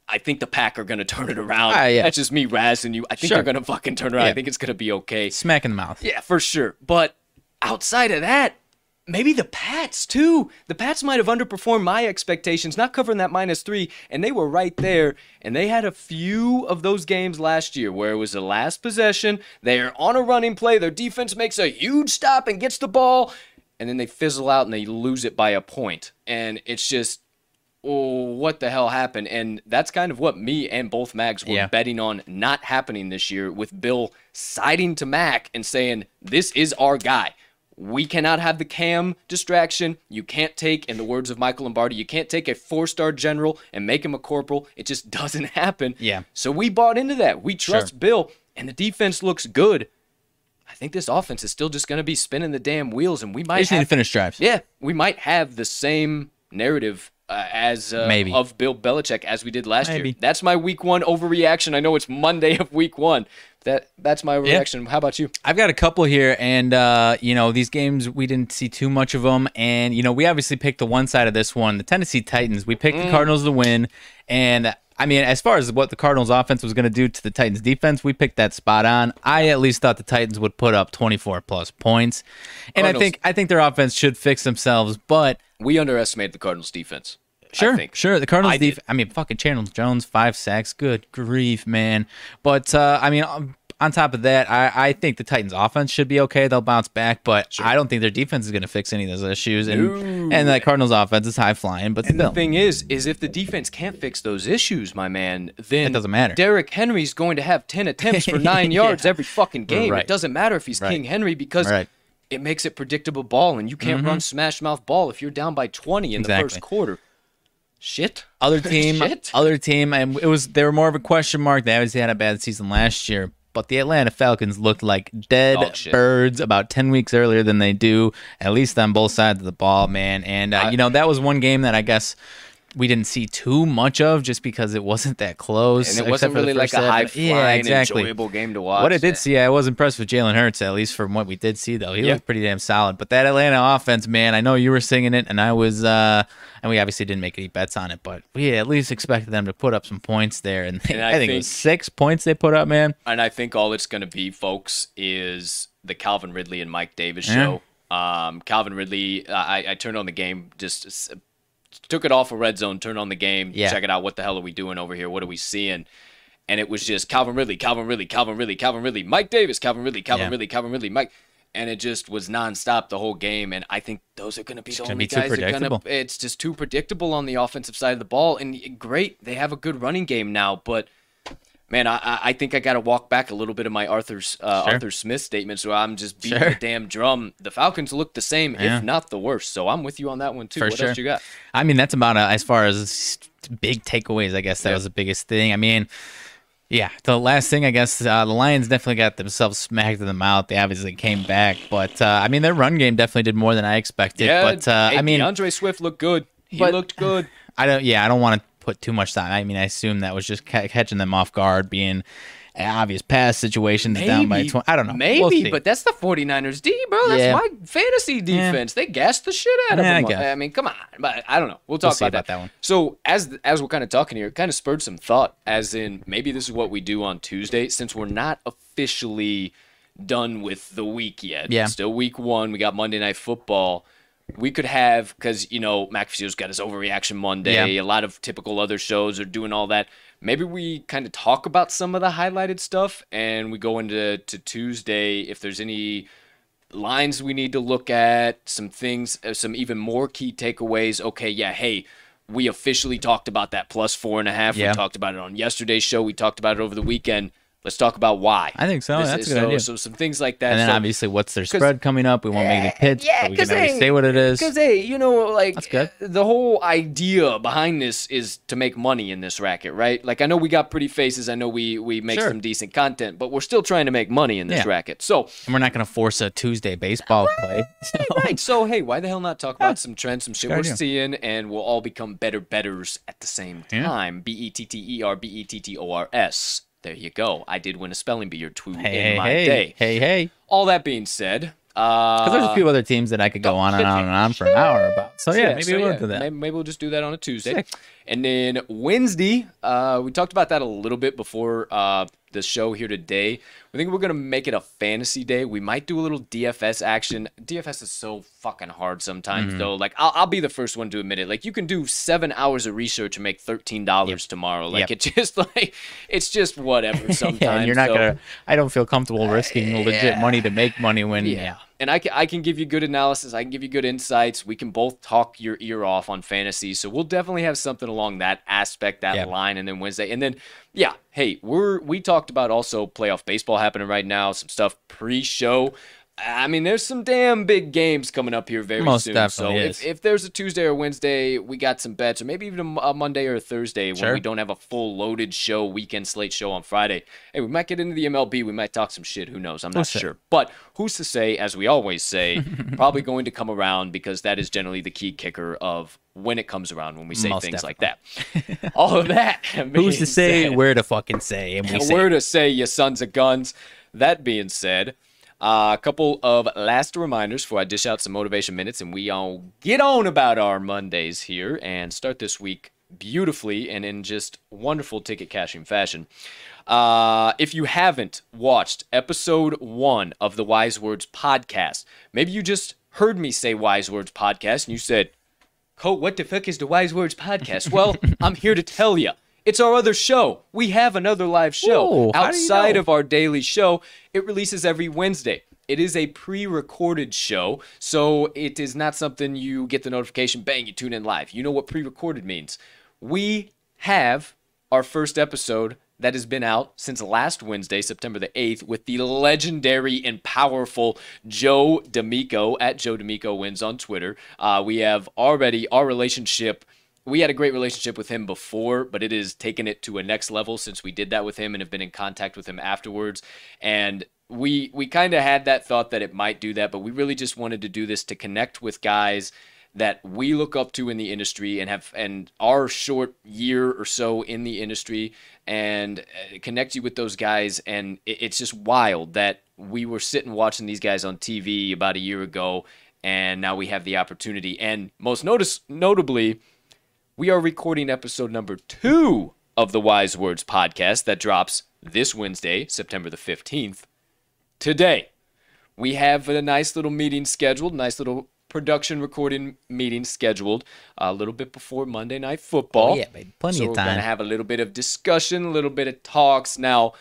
I think the Pack are going to turn it around. Ah, yeah. That's just me razzing you. I think Sure. they're going to fucking turn around. I think it's going to be okay. Smack in the mouth. Yeah, for sure. But outside of that, maybe the Pats too. The Pats might have underperformed my expectations, not covering that minus three, and they were right there. And they had a few of those games last year where it was the last possession. They're on a running play. Their defense makes a huge stop and gets the ball, and then they fizzle out and they lose it by a point. And it's just oh, what the hell happened? And that's kind of what me and both Mags were Yeah. betting on not happening this year with Bill siding to Mac and saying, this is our guy. We cannot have the cam distraction. You can't take, in the words of Michael Lombardi, you can't take a four star general and make him a corporal. It just doesn't happen. Yeah. So we bought into that. We trust Sure. Bill, and the defense looks good. I think this offense is still just going to be spinning the damn wheels, and we They might just need to finish drives. yeah, we might have the same narrative uh, as uh, Maybe. of Bill Belichick as we did last year. That's my week one overreaction. I know it's Monday of week one. That that's my overreaction. How about you? I've got a couple here, and uh, you know these games we didn't see too much of them, and you know we obviously picked the one side of this one, the Tennessee Titans. We picked Mm. the Cardinals to win, and I mean as far as what the Cardinals offense was going to do to the Titans defense, we picked that spot on. I at least thought the Titans would put up 24 plus points, and I think I think their offense should fix themselves, but. We underestimated the Cardinals defense. Sure, sure. The Cardinals I did. def- I mean, fucking Chandler Jones, five sacks. Good grief, man. But uh, I mean, um, on top of that, I, I think the Titans' offense should be okay. They'll bounce back, but I don't think their defense is going to fix any of those issues. And and the Cardinals' offense is high flying, but the thing is, is if the defense can't fix those issues, my man, then It doesn't matter. Derrick Henry's going to have ten attempts for nine yards Yeah. every fucking game. Right. It doesn't matter if he's Right. King Henry because Right. Mm-hmm. it makes it predictable ball, and you can't run smash mouth ball if you're down by twenty in the first quarter. Shit. other team, Shit. other team, and it was they were more of a question mark. They obviously had a bad season last year, but the Atlanta Falcons looked like dead shit. birds about ten weeks earlier than they do, at least on both sides of the ball, man. And uh, I- you know that was one game that I guess we didn't see too much of, just because it wasn't that close, And it wasn't really like a half. high flying, yeah, exactly. enjoyable game to watch. What I did see, I was impressed with Jalen Hurts, at least from what we did see, though. He looked pretty damn solid. But that Atlanta offense, man, I know you were singing it, and I was, uh, and we obviously didn't make any bets on it, but we at least expected them to put up some points there. And, And I, I think, it was think- six points they put up, man. And I think all it's going to be, folks, is the Calvin Ridley and Mike Davis Yeah. show. Um, Calvin Ridley, I, I turned on the game, just took it off a red zone, turned on the game, Yeah. check it out. What the hell are we doing over here? What are we seeing? And it was just Calvin Ridley, Calvin Ridley, Calvin Ridley, Calvin Ridley, Mike Davis, Calvin Ridley, Calvin Yeah. Ridley, Calvin Ridley, Mike. And it just was nonstop the whole game. And I think those are going to be the gonna only be guys that are going to. It's just too predictable on the offensive side of the ball. And eh, great, they have a good running game now, but man, I I- think I got to walk back a little bit of my Arthur's uh, Sure. Arthur Smith statements where I'm just beating Sure. the damn drum. The Falcons look the same, Yeah. if not the worst. So I'm with you on that one too. For what sure. else you got? I mean, that's about uh, as far as big takeaways. I guess that Yeah. was the biggest thing. I mean, yeah, the last thing I guess uh, the Lions definitely got themselves smacked in the mouth. They obviously came back, but uh, I mean, their run game definitely did more than I expected. Yeah, but uh, hey, I mean, Andre Swift looked good. He looked good. I don't. Yeah, I don't want to put too much time. I mean, I assume that was just ca- catching them off guard, being obvious pass situations down by twenty. I don't know. Maybe, We'll but that's the 49ers D, bro. That's Yeah. my fantasy defense. They gassed the shit out of Yeah, I them. guess. I mean, come on. But I don't know. We'll talk see about, about that one. So as as we're kind of talking here, it kind of spurred some thought. As in, maybe this is what we do on Tuesday, since we're not officially done with the week yet. Yeah. Still week one. We got Monday Night Football. We could have because you know McAfee's got his overreaction Monday. Yeah. A lot of typical other shows are doing all that. Maybe we kind of talk about some of the highlighted stuff, and we go into to Tuesday if there's any lines we need to look at, some things, uh, some even more key takeaways. Okay, yeah, hey, we officially talked about that plus four and a half. Yeah. We talked about it on yesterday's show. We talked about it over the weekend. Let's talk about why. I think so. This That's is- a good so, idea. So some things like that. and then So- obviously, what's their spread coming up? We won't make any pits, yeah, but we can they- say what it is. Because hey, you know, like That's good. The whole idea behind this is to make money in this racket, right? Like I know we got pretty faces. I know we we make Sure. some decent content, but we're still trying to make money in this Yeah. racket. So And we're not going to force a Tuesday baseball play. So, right. So hey, why the hell not talk about some trends, some shit we're idea. seeing, and we'll all become better betters at the same Yeah. time. B e t t e r b e t t o r s. There you go. I did win a spelling bee or two hey, in hey, my hey, day. hey, hey. All that being said, uh, Because there's a few other teams that I could go on and on and on for an hour about. So yeah, maybe so we'll yeah, do that. Maybe, maybe we'll just do that on a Tuesday. Sick. And then Wednesday, uh, we talked about that a little bit before uh, the show here today. I think we're gonna make it a fantasy day. We might do a little DFS action. DFS is so fucking hard sometimes, Mm-hmm. though. Like I'll, I'll be the first one to admit it. Like you can do seven hours of research and make thirteen dollars tomorrow. Like Yep. it just like it's just whatever. Sometimes Yeah, and you're not So- gonna. I don't feel comfortable risking legit money to make money when. Yeah. And I can, I can give you good analysis. I can give you good insights. We can both talk your ear off on fantasy. So we'll definitely have something along that aspect, that Yeah. line, and then Wednesday. And then, yeah, hey, we're we talked about also playoff baseball happening right now. Some stuff pre-show. I mean, there's some damn big games coming up here very Most soon. definitely so is. if, if there's a Tuesday or Wednesday, we got some bets, or maybe even a a Monday or a Thursday when we don't have a full loaded show, weekend slate show on Friday. Hey, we might get into the MLB. We might talk some shit. Who knows? I'm not sure. But who's to say, as we always say, probably going to come around because that is generally the key kicker of when it comes around when we say Most things like that. All of that. Who's to say said- where to fucking say? And we say. where to say you sons of guns. That being said, uh, a couple of last reminders before I dish out some motivation minutes and we all get on about our Mondays here and start this week beautifully and in just wonderful ticket cashing fashion. Uh, if you haven't watched episode one of the Wise Words podcast, maybe you just heard me say Wise Words podcast and you said, Colt, what the fuck is the Wise Words podcast? Well, I'm here to tell you. It's our other show. We have another live show how do you outside know? of our daily show. It releases every Wednesday. It is a pre-recorded show, so it is not something you get the notification, bang, you tune in live. You know what pre-recorded means. We have our first episode that has been out since last Wednesday, September the 8th, with the legendary and powerful Joe D'Amico at Joe D'Amico Wins on Twitter. Uh, we have already our relationship. We had a great relationship with him before, but it has taken it to a next level since we did that with him and have been in contact with him afterwards. And we we kind of had that thought that it might do that, but we really just wanted to do this to connect with guys that we look up to in the industry and have and our short year or so in the industry and uh, connect you with those guys and it, it's just wild that we were sitting watching these guys on TV about a year ago and now we have the opportunity and most notice notably we are recording episode number 2 of the Wise Words podcast that drops this Wednesday, September the 15th today we have a nice little meeting scheduled, nice little production recording meeting scheduled a little bit before Monday Night Football. Oh, yeah, baby. Plenty so of time. we're gonna have a little bit of discussion, a little bit of talks. Now,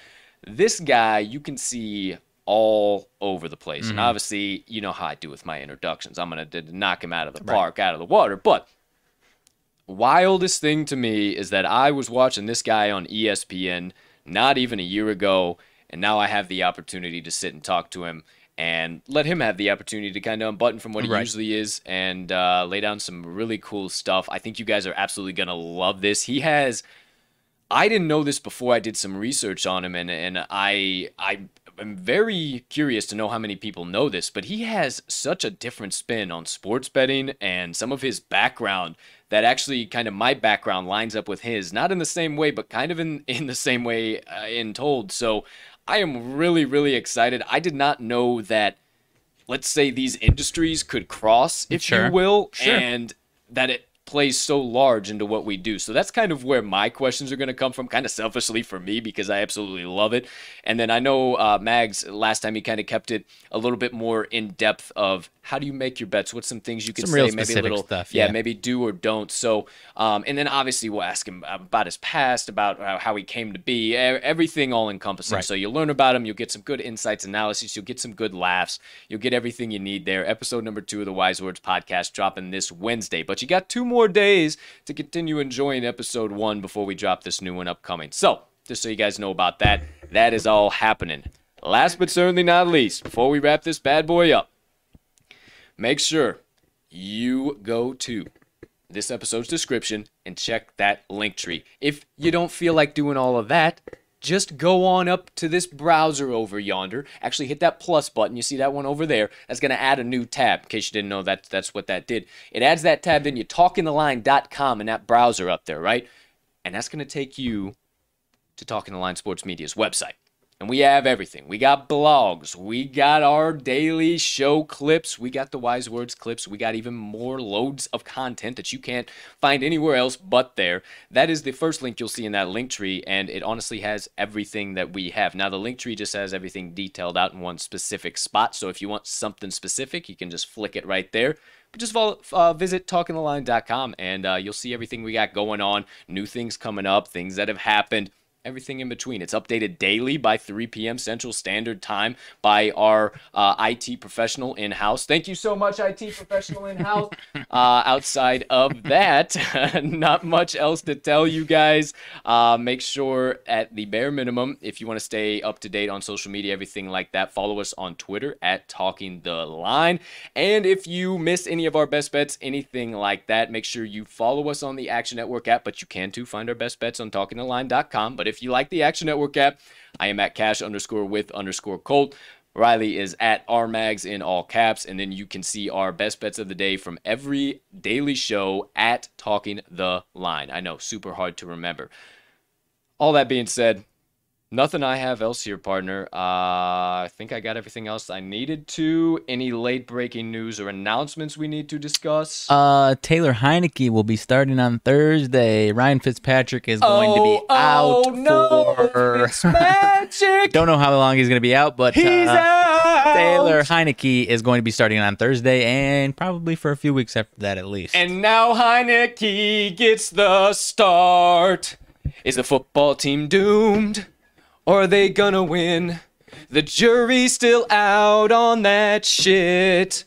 this guy you can see all over the place, Mm-hmm. and obviously you know how I do with my introductions. I'm gonna knock him out of the park, out of the water, but wildest thing to me is that I was watching this guy on ESPN not even a year ago, and now I have the opportunity to sit and talk to him and let him have the opportunity to kind of unbutton from what he Right. usually is and uh, lay down some really cool stuff. I think you guys are absolutely gonna love this. He has. I didn't know this before I did some research on him, and and I I am very curious to know how many people know this, but he has such a different spin on sports betting and some of his background that actually kind of my background lines up with his, not in the same way, but kind of in in the same way uh, in told. So I am really really excited. I did not know that. Let's say these industries could cross, if Sure. you will, Sure. and that it plays so large into what we do. So that's kind of where my questions are going to come from, kind of selfishly for me because I absolutely love it. And then I know uh, Mags last time he kind of kept it a little bit more in depth of how do you make your bets? What's some things you could Some say? maybe a little stuff, yeah, yeah. maybe do or don't. So, um, and then obviously we'll ask him about his past, about how, how he came to be, everything all encompassing. Right. So you'll learn about him, you'll get some good insights, analysis, you'll get some good laughs, you'll get everything you need there. Episode number two of the Wise Words podcast dropping this Wednesday, but you got two more days to continue enjoying episode one before we drop this new one upcoming. So just so you guys know about that, that is all happening. Last but certainly not least, before we wrap this bad boy up, make sure you go to this episode's description and check that link tree. If you don't feel like doing all of that, just go on up to this browser over yonder. Actually, hit that plus button. You see that one over there? That's going to add a new tab. In case you didn't know that, that's what that did. It adds that tab, then you talkingtheline.com in that browser up there, right? And that's going to take you to Talking the Line Sports Media's website. And we have everything. We got blogs. We got our daily show clips. We got the Wise Words clips. We got even more loads of content that you can't find anywhere else but there. That is the first link you'll see in that link tree, and it honestly has everything that we have. Now, the link tree just has everything detailed out in one specific spot. So if you want something specific, you can just flick it right there. But just follow, uh, visit talkingtheline.com and uh, you'll see everything we got going on, new things coming up, things that have happened everything in between. It's updated daily by 3 p.m. Central Standard Time by our uh, IT professional in house. Thank you so much, IT professional in house. uh, outside of that, not much else to tell you guys. Uh, make sure, at the bare minimum, if you want to stay up to date on social media, everything like that, follow us on Twitter at Talking the Line. And if you miss any of our best bets, anything like that, make sure you follow us on the Action Network app. But you can too find our best bets on TalkingTheLine.com. But if if you like the Action Network app, I am at cash underscore with underscore Colt. Riley is at RMags in all caps, and then you can see our best bets of the day from every daily show at Talking the Line. I know, super hard to remember. All that being said, Nothing I have else here, partner. Uh, I think I got everything else I needed to. Any late breaking news or announcements we need to discuss? Uh, Taylor Heinicke will be starting on Thursday. Ryan Fitzpatrick is going oh, to be out oh, no, for. Fitzmagic. Don't know how long he's going to be out, but He's uh, out. Taylor Heinicke is going to be starting on Thursday and probably for a few weeks after that at least. And now Heinicke gets the start. Is the football team doomed? Are they gonna win? The jury's still out on that shit.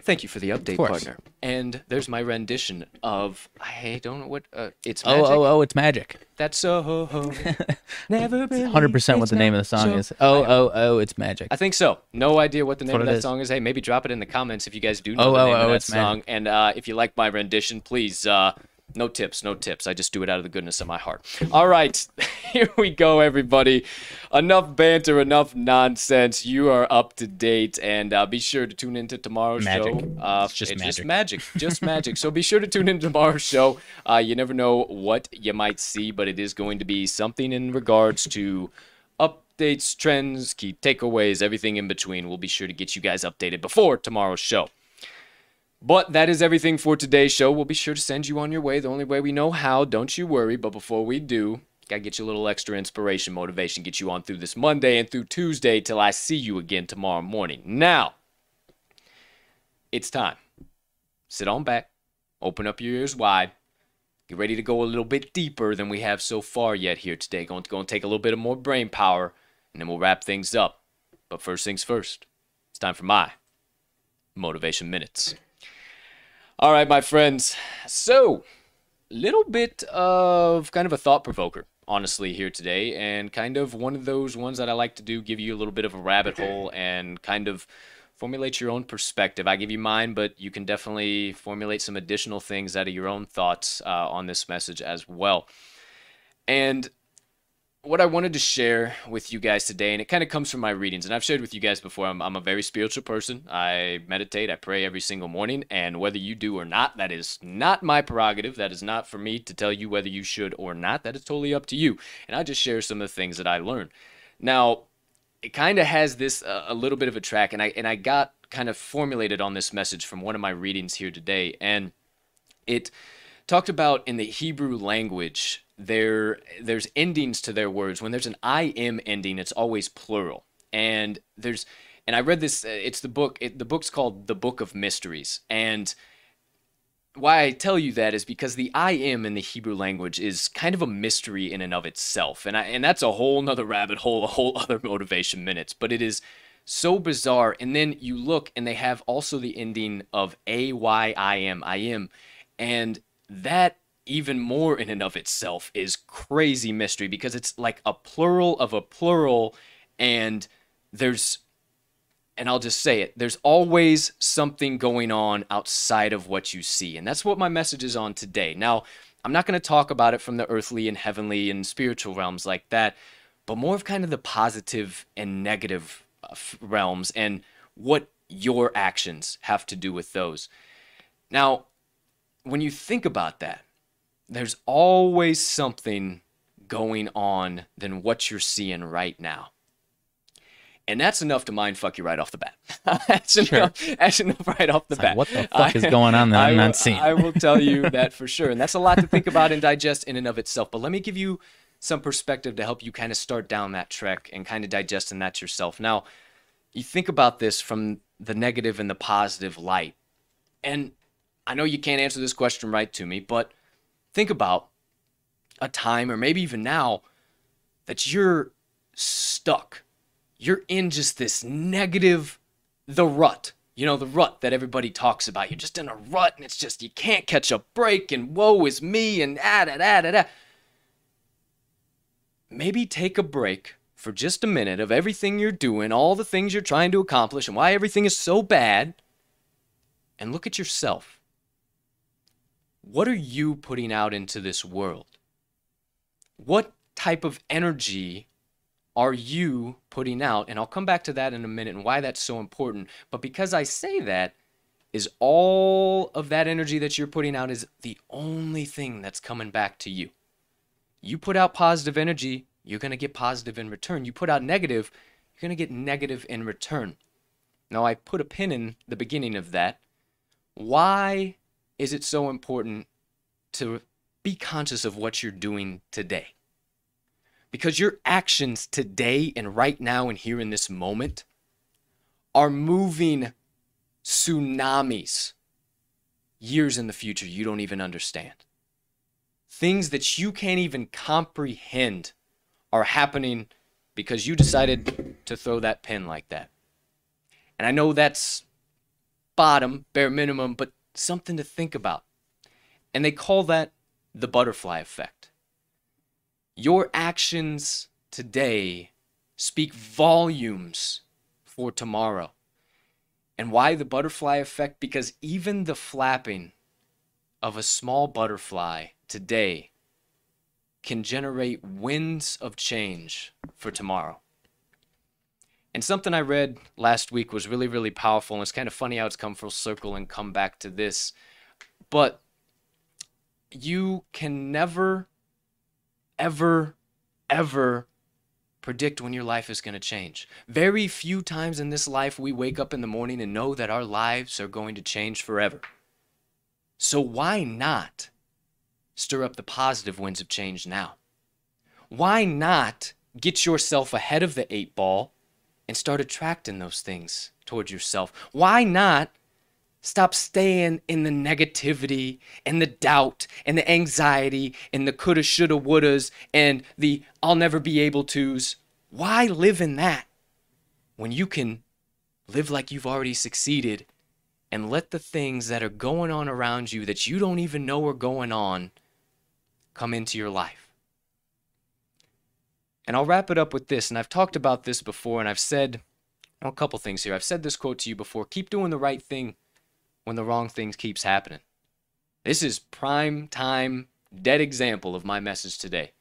Thank you for the update, course. partner. And there's my rendition of I don't know what uh, it's oh, magic. oh, oh, oh, it's magic. That's so never believe 100% what the name of the song so- is. Oh, oh, oh, it's magic. I think so. No idea what the name what of that is. song is. Hey, maybe drop it in the comments if you guys do know Oh, the oh, name oh, of that it's magic. song. And uh, if you like my rendition, please. Uh, no tips, no tips. I just do it out of the goodness of my heart. All right, here we go, everybody. Enough banter, enough nonsense. You are up to date, and uh, be sure to tune into tomorrow's Magic. show. Uh, It's just just magic. magic, just magic. So be sure to tune into tomorrow's show. Uh, you never know what you might see, but it is going to be something in regards to updates, trends, key takeaways, everything in between. We'll be sure to get you guys updated before tomorrow's show. But that is everything for today's show. We'll be sure to send you on your way the only way we know how. Don't you worry. But before we do, gotta get you a little extra inspiration, motivation, get you on through this Monday and through Tuesday till I see you again tomorrow morning. Now, it's time. Sit on back, open up your ears wide, get ready to go a little bit deeper than we have so far yet here today. Going to, going to take a little bit of more brain power, and then we'll wrap things up. But first things first, it's time for my motivation minutes. All right, my friends. So, little bit of kind of a thought provoker, honestly, here today, and kind of one of those ones that I like to do, give you a little bit of a rabbit hole and kind of formulate your own perspective. I give you mine, but you can definitely formulate some additional things out of your own thoughts uh, on this message as well. And what I wanted to share with you guys today, and it kind of comes from my readings, and I've shared with you guys before, I'm, I'm a very spiritual person. I meditate, I pray every single morning, and whether you do or not, that is not my prerogative. That is not for me to tell you whether you should or not. That is totally up to you. And I just share some of the things that I learned. Now, it kind of has this uh, a little bit of a track, and I and I got kind of formulated on this message from one of my readings here today, and it talked about in the Hebrew language there there's endings to their words. When there's an I am ending, it's always plural. And there's and I read this. uh, It's the book. It, the book's called The Book of Mysteries, and why I tell you that is because the I am in the Hebrew language is kind of a mystery in and of itself. And I, and that's a whole nother rabbit hole, a whole other motivation minutes. But it is so bizarre. And then you look and they have also the ending of A Y I am, I am. And that even more in and of itself is crazy mystery because it's like a plural of a plural and there's and I'll just say it, there's always something going on outside of what you see. And that's what my message is on today. Now, I'm not going to talk about it from the earthly and heavenly and spiritual realms like that, but more of kind of the positive and negative uh, realms and what your actions have to do with those. Now, when you think about that, there's always something going on than what you're seeing right now. And that's enough to mind fuck you right off the bat. that's, enough, that's enough right off the It's bat. like, what the fuck is going on that I I'm not seeing? I will tell you that for sure. And that's a lot to think about and digest in and of itself. But let me give you some perspective to help you kind of start down that trek and kind of digesting that yourself. Now, you think about this from the negative and the positive light. And I know you can't answer this question right to me, but think about a time or maybe even now that you're stuck. You're in just this negative, the rut. You know, the rut that everybody talks about. You're just in a rut and it's just, you can't catch a break and woe is me and ah da da da da. Maybe take a break for just a minute of everything you're doing, all the things you're trying to accomplish, and why everything is so bad, and look at yourself. What are you putting out into this world? What type of energy are you putting out? And I'll come back to that in a minute and why that's so important. But because I say that, is all of that energy that you're putting out is the only thing that's coming back to you. You put out positive energy, you're going to get positive in return. You put out negative, you're going to get negative in return. Now, I put a pin in the beginning of that. Why is it so important to be conscious of what you're doing today? Because your actions today and right now and here in this moment are moving tsunamis years in the future you don't even understand. Things that you can't even comprehend are happening because you decided to throw that pin like that. And I know that's bottom, bare minimum, but something to think about. And they call that the butterfly effect. Your actions today speak volumes for tomorrow. And why the butterfly effect? Because even the flapping of a small butterfly today can generate winds of change for tomorrow. And something I read last week was really, really powerful. And it's kind of funny how it's come full circle and come back to this. But you can never, ever, ever predict when your life is going to change. Very few times in this life we wake up in the morning and know that our lives are going to change forever. So why not stir up the positive winds of change now? Why not get yourself ahead of the eight ball and start attracting those things towards yourself? Why not stop staying in the negativity and the doubt and the anxiety and the coulda, shoulda, wouldas and the I'll never be able to's? Why live in that when you can live like you've already succeeded and let the things that are going on around you that you don't even know are going on come into your life? And I'll wrap it up with this. And I've talked about this before, and I've said well, a couple things here. I've said this quote to you before keep doing the right thing when the wrong things keeps happening. This is prime time, dead example of my message today.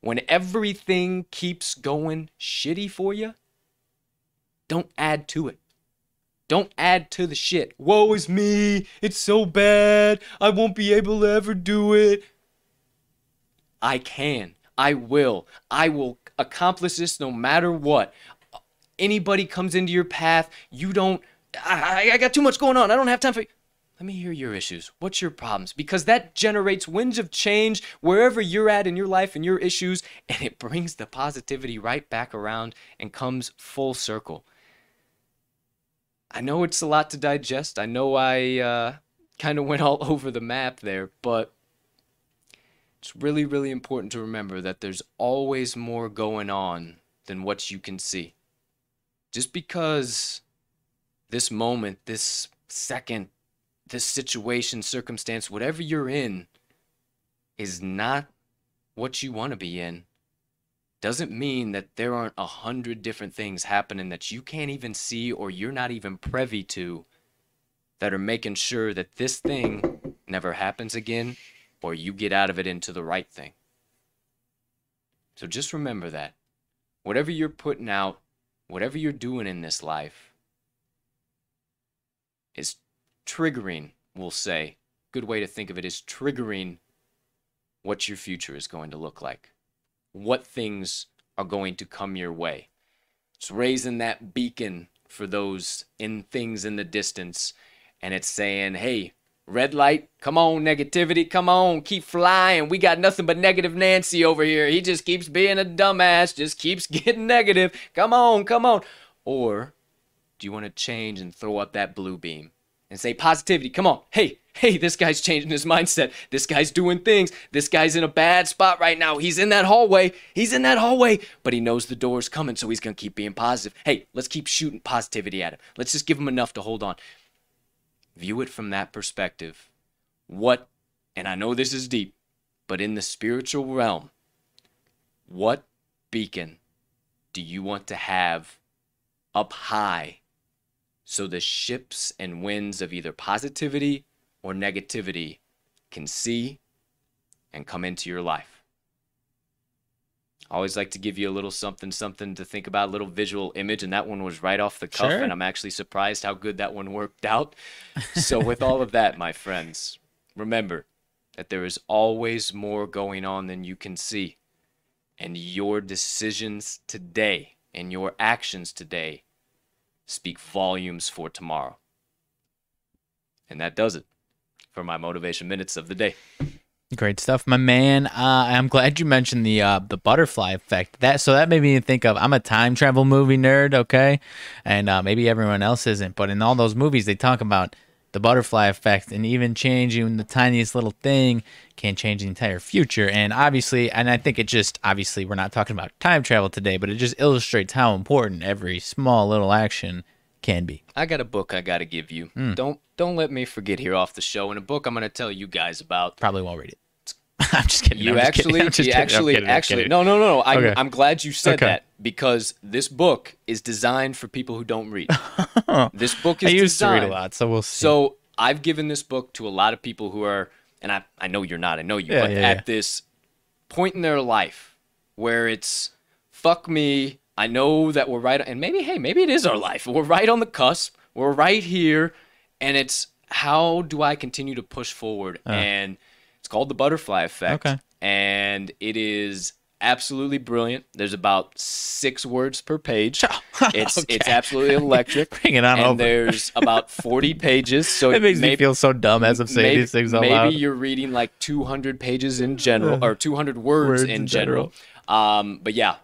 When everything keeps going shitty for you, don't add to it. Don't add to the shit. Woe is me. It's so bad. I won't be able to ever do it. I can. I will. I will accomplish this no matter what. Anybody comes into your path, you don't. I, I, got too much going on. I don't have time for. you. Let me hear your issues. What's your problems? Because that generates winds of change wherever you're at in your life and your issues, and it brings the positivity right back around and comes full circle. I know it's a lot to digest. I know I uh, kind of went all over the map there, but it's really, really important to remember that there's always more going on than what you can see. Just because this moment, this second, this situation, circumstance, whatever you're in, is not what you want to be in, doesn't mean that there aren't a hundred different things happening that you can't even see or you're not even privy to that are making sure that this thing never happens again or you get out of it into the right thing. So just remember that. Whatever you're putting out, whatever you're doing in this life, is triggering, we'll say. Good way to think of it is triggering what your future is going to look like. What things are going to come your way. It's raising that beacon for those in things in the distance. And it's saying, hey, red light, come on, negativity, come on, keep flying. We got nothing but negative Nancy over here. He just keeps being a dumbass, just keeps getting negative. Come on, come on. Or do you want to change and throw up that blue beam and say, positivity, come on, hey, hey, this guy's changing his mindset. This guy's doing things. This guy's in a bad spot right now. He's in that hallway. He's in that hallway, but he knows the door's coming, so he's going to keep being positive. Hey, let's keep shooting positivity at him. Let's just give him enough to hold on. View it from that perspective. What, and I know this is deep, but in the spiritual realm, what beacon do you want to have up high so the ships and winds of either positivity or negativity can see and come into your life. Always like to give you a little something, something to think about, a little visual image, and that one was right off the cuff, Sure. and I'm actually surprised how good that one worked out. So, with all of that, my friends, remember that there is always more going on than you can see, and your decisions today and your actions today speak volumes for tomorrow. And that does it for my motivation minutes of the day. Great stuff, my man. Uh, I'm glad you mentioned the uh, the butterfly effect. That so that made me think of I'm a time travel movie nerd, okay, and uh, maybe everyone else isn't. But in all those movies, they talk about the butterfly effect, and even changing the tiniest little thing can change the entire future. And obviously, and I think it just obviously we're not talking about time travel today, but it just illustrates how important every small little action can be. I got a book I got to give you. Hmm. Don't don't let me forget here off the show. And a book I'm going to tell you guys about. Probably won't read it. I'm just kidding. You kidding, actually, just you kidding, actually, kidding, actually, no, no, no, no. I'm, Okay. I'm glad you said Okay. that because this book is designed for people who don't read. this book is I used designed. to read a lot, so we'll see. So I've given this book to a lot of people who are, and I, I know you're not, I know you, Yeah, but yeah, at yeah. this point in their life where it's fuck me, I know that we're right, and maybe, hey, maybe it is our life. We're right on the cusp, we're right here, and it's how do I continue to push forward? And it's called the butterfly effect. Okay. And it is absolutely brilliant. There's about six words per page. It's it's absolutely electric. Bring it on and over. there's about 40 pages. So It makes maybe, me feel so dumb as I'm saying maybe, these things out maybe loud. Maybe you're reading like 200 pages in general or 200 words, Words in in general. Um, but yeah,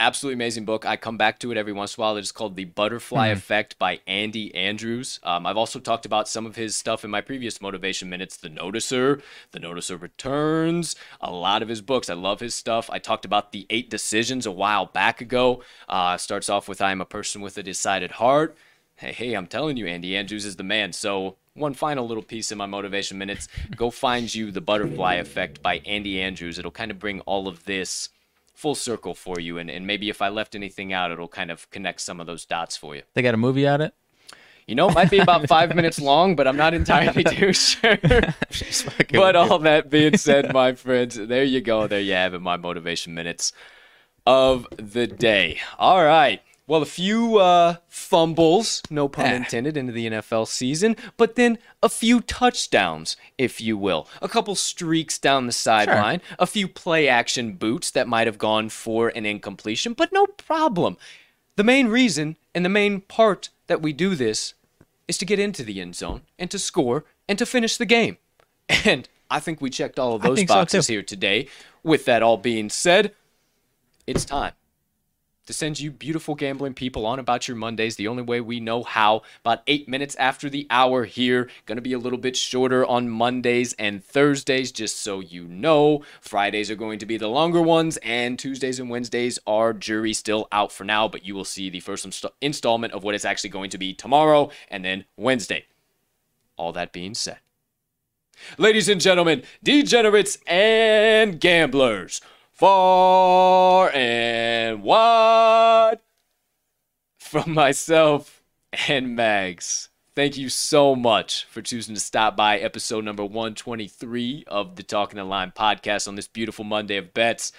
absolutely amazing book. I come back to it every once in a while. It's called The Butterfly Hmm. Effect by Andy Andrews. Um, I've also talked about some of his stuff in my previous motivation minutes. The Noticer, The Noticer Returns, a lot of his books. I love his stuff. I talked about the Eight Decisions a while back ago. Uh, starts off with I am a person with a decided heart. Hey, hey, I'm telling you, Andy Andrews is the man. So, one final little piece in my motivation minutes go find you The Butterfly Effect by Andy Andrews. It'll kind of bring all of this full circle for you. And, and maybe if I left anything out, it'll kind of connect some of those dots for you. They got a movie on it. You know, it might be about five minutes long, but I'm not entirely too sure. but all that being said, my friends, there you go. There you have it, my motivation minutes of the day. All right. Well, a few uh, fumbles, no pun Ah. intended, into the NFL season, but then a few touchdowns, if you will. A couple streaks down the sideline, a few play action boots that might have gone for an incompletion, but no problem. The main reason and the main part that we do this is to get into the end zone and to score and to finish the game. And I think we checked all of those think so, boxes here today. With that all being said, it's time to send you beautiful gambling people on about your Mondays the only way we know how. About eight minutes after the hour here. Going to be a little bit shorter on Mondays and Thursdays, just so you know. Fridays are going to be the longer ones, and Tuesdays and Wednesdays are jury still out for now, but you will see the first inst- installment of what it's actually going to be tomorrow and then Wednesday. All that being said. Ladies and gentlemen, degenerates and gamblers, far and wide, from myself and Mags. Thank you so much for choosing to stop by episode number 123 of the Talking the Line podcast on this beautiful Monday of bets.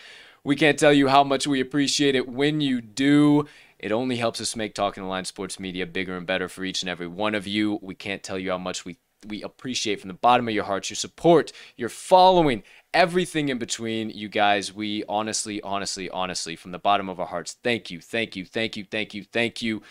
We can't tell you how much we appreciate it when you do. It only helps us make Talking the Line sports media bigger and better for each and every one of you. We can't tell you how much we we appreciate from the bottom of your hearts your support, your following, everything in between. You guys, we honestly, honestly, honestly, from the bottom of our hearts, thank you, thank you, thank you, thank you, thank you.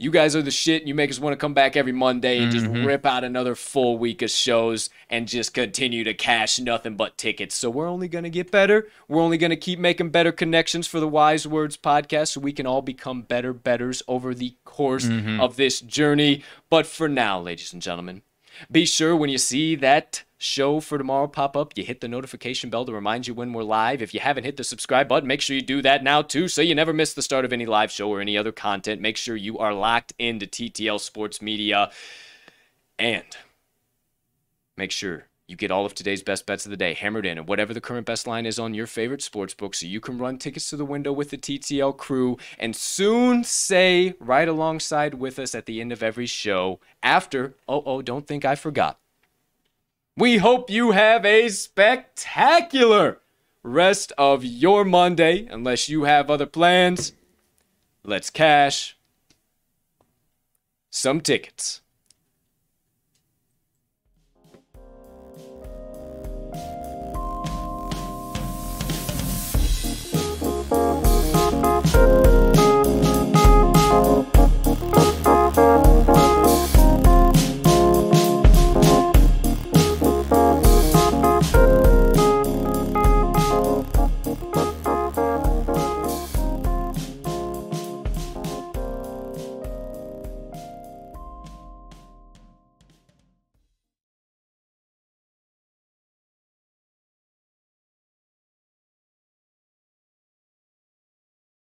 You guys are the shit. You make us want to come back every Monday and just mm-hmm. rip out another full week of shows and just continue to cash nothing but tickets. So we're only going to get better. We're only going to keep making better connections for the Wise Words podcast so we can all become better betters over the course mm-hmm. of this journey. But for now, ladies and gentlemen, be sure when you see that show for tomorrow pop up, you hit the notification bell to remind you when we're live. If you haven't hit the subscribe button, make sure you do that now too so you never miss the start of any live show or any other content. Make sure you are locked into TTL Sports Media and make sure you get all of today's best bets of the day hammered in and whatever the current best line is on your favorite sports book so you can run tickets to the window with the TTL crew and soon say right alongside with us at the end of every show after oh oh don't think I forgot we hope you have a spectacular rest of your Monday, unless you have other plans. Let's cash some tickets.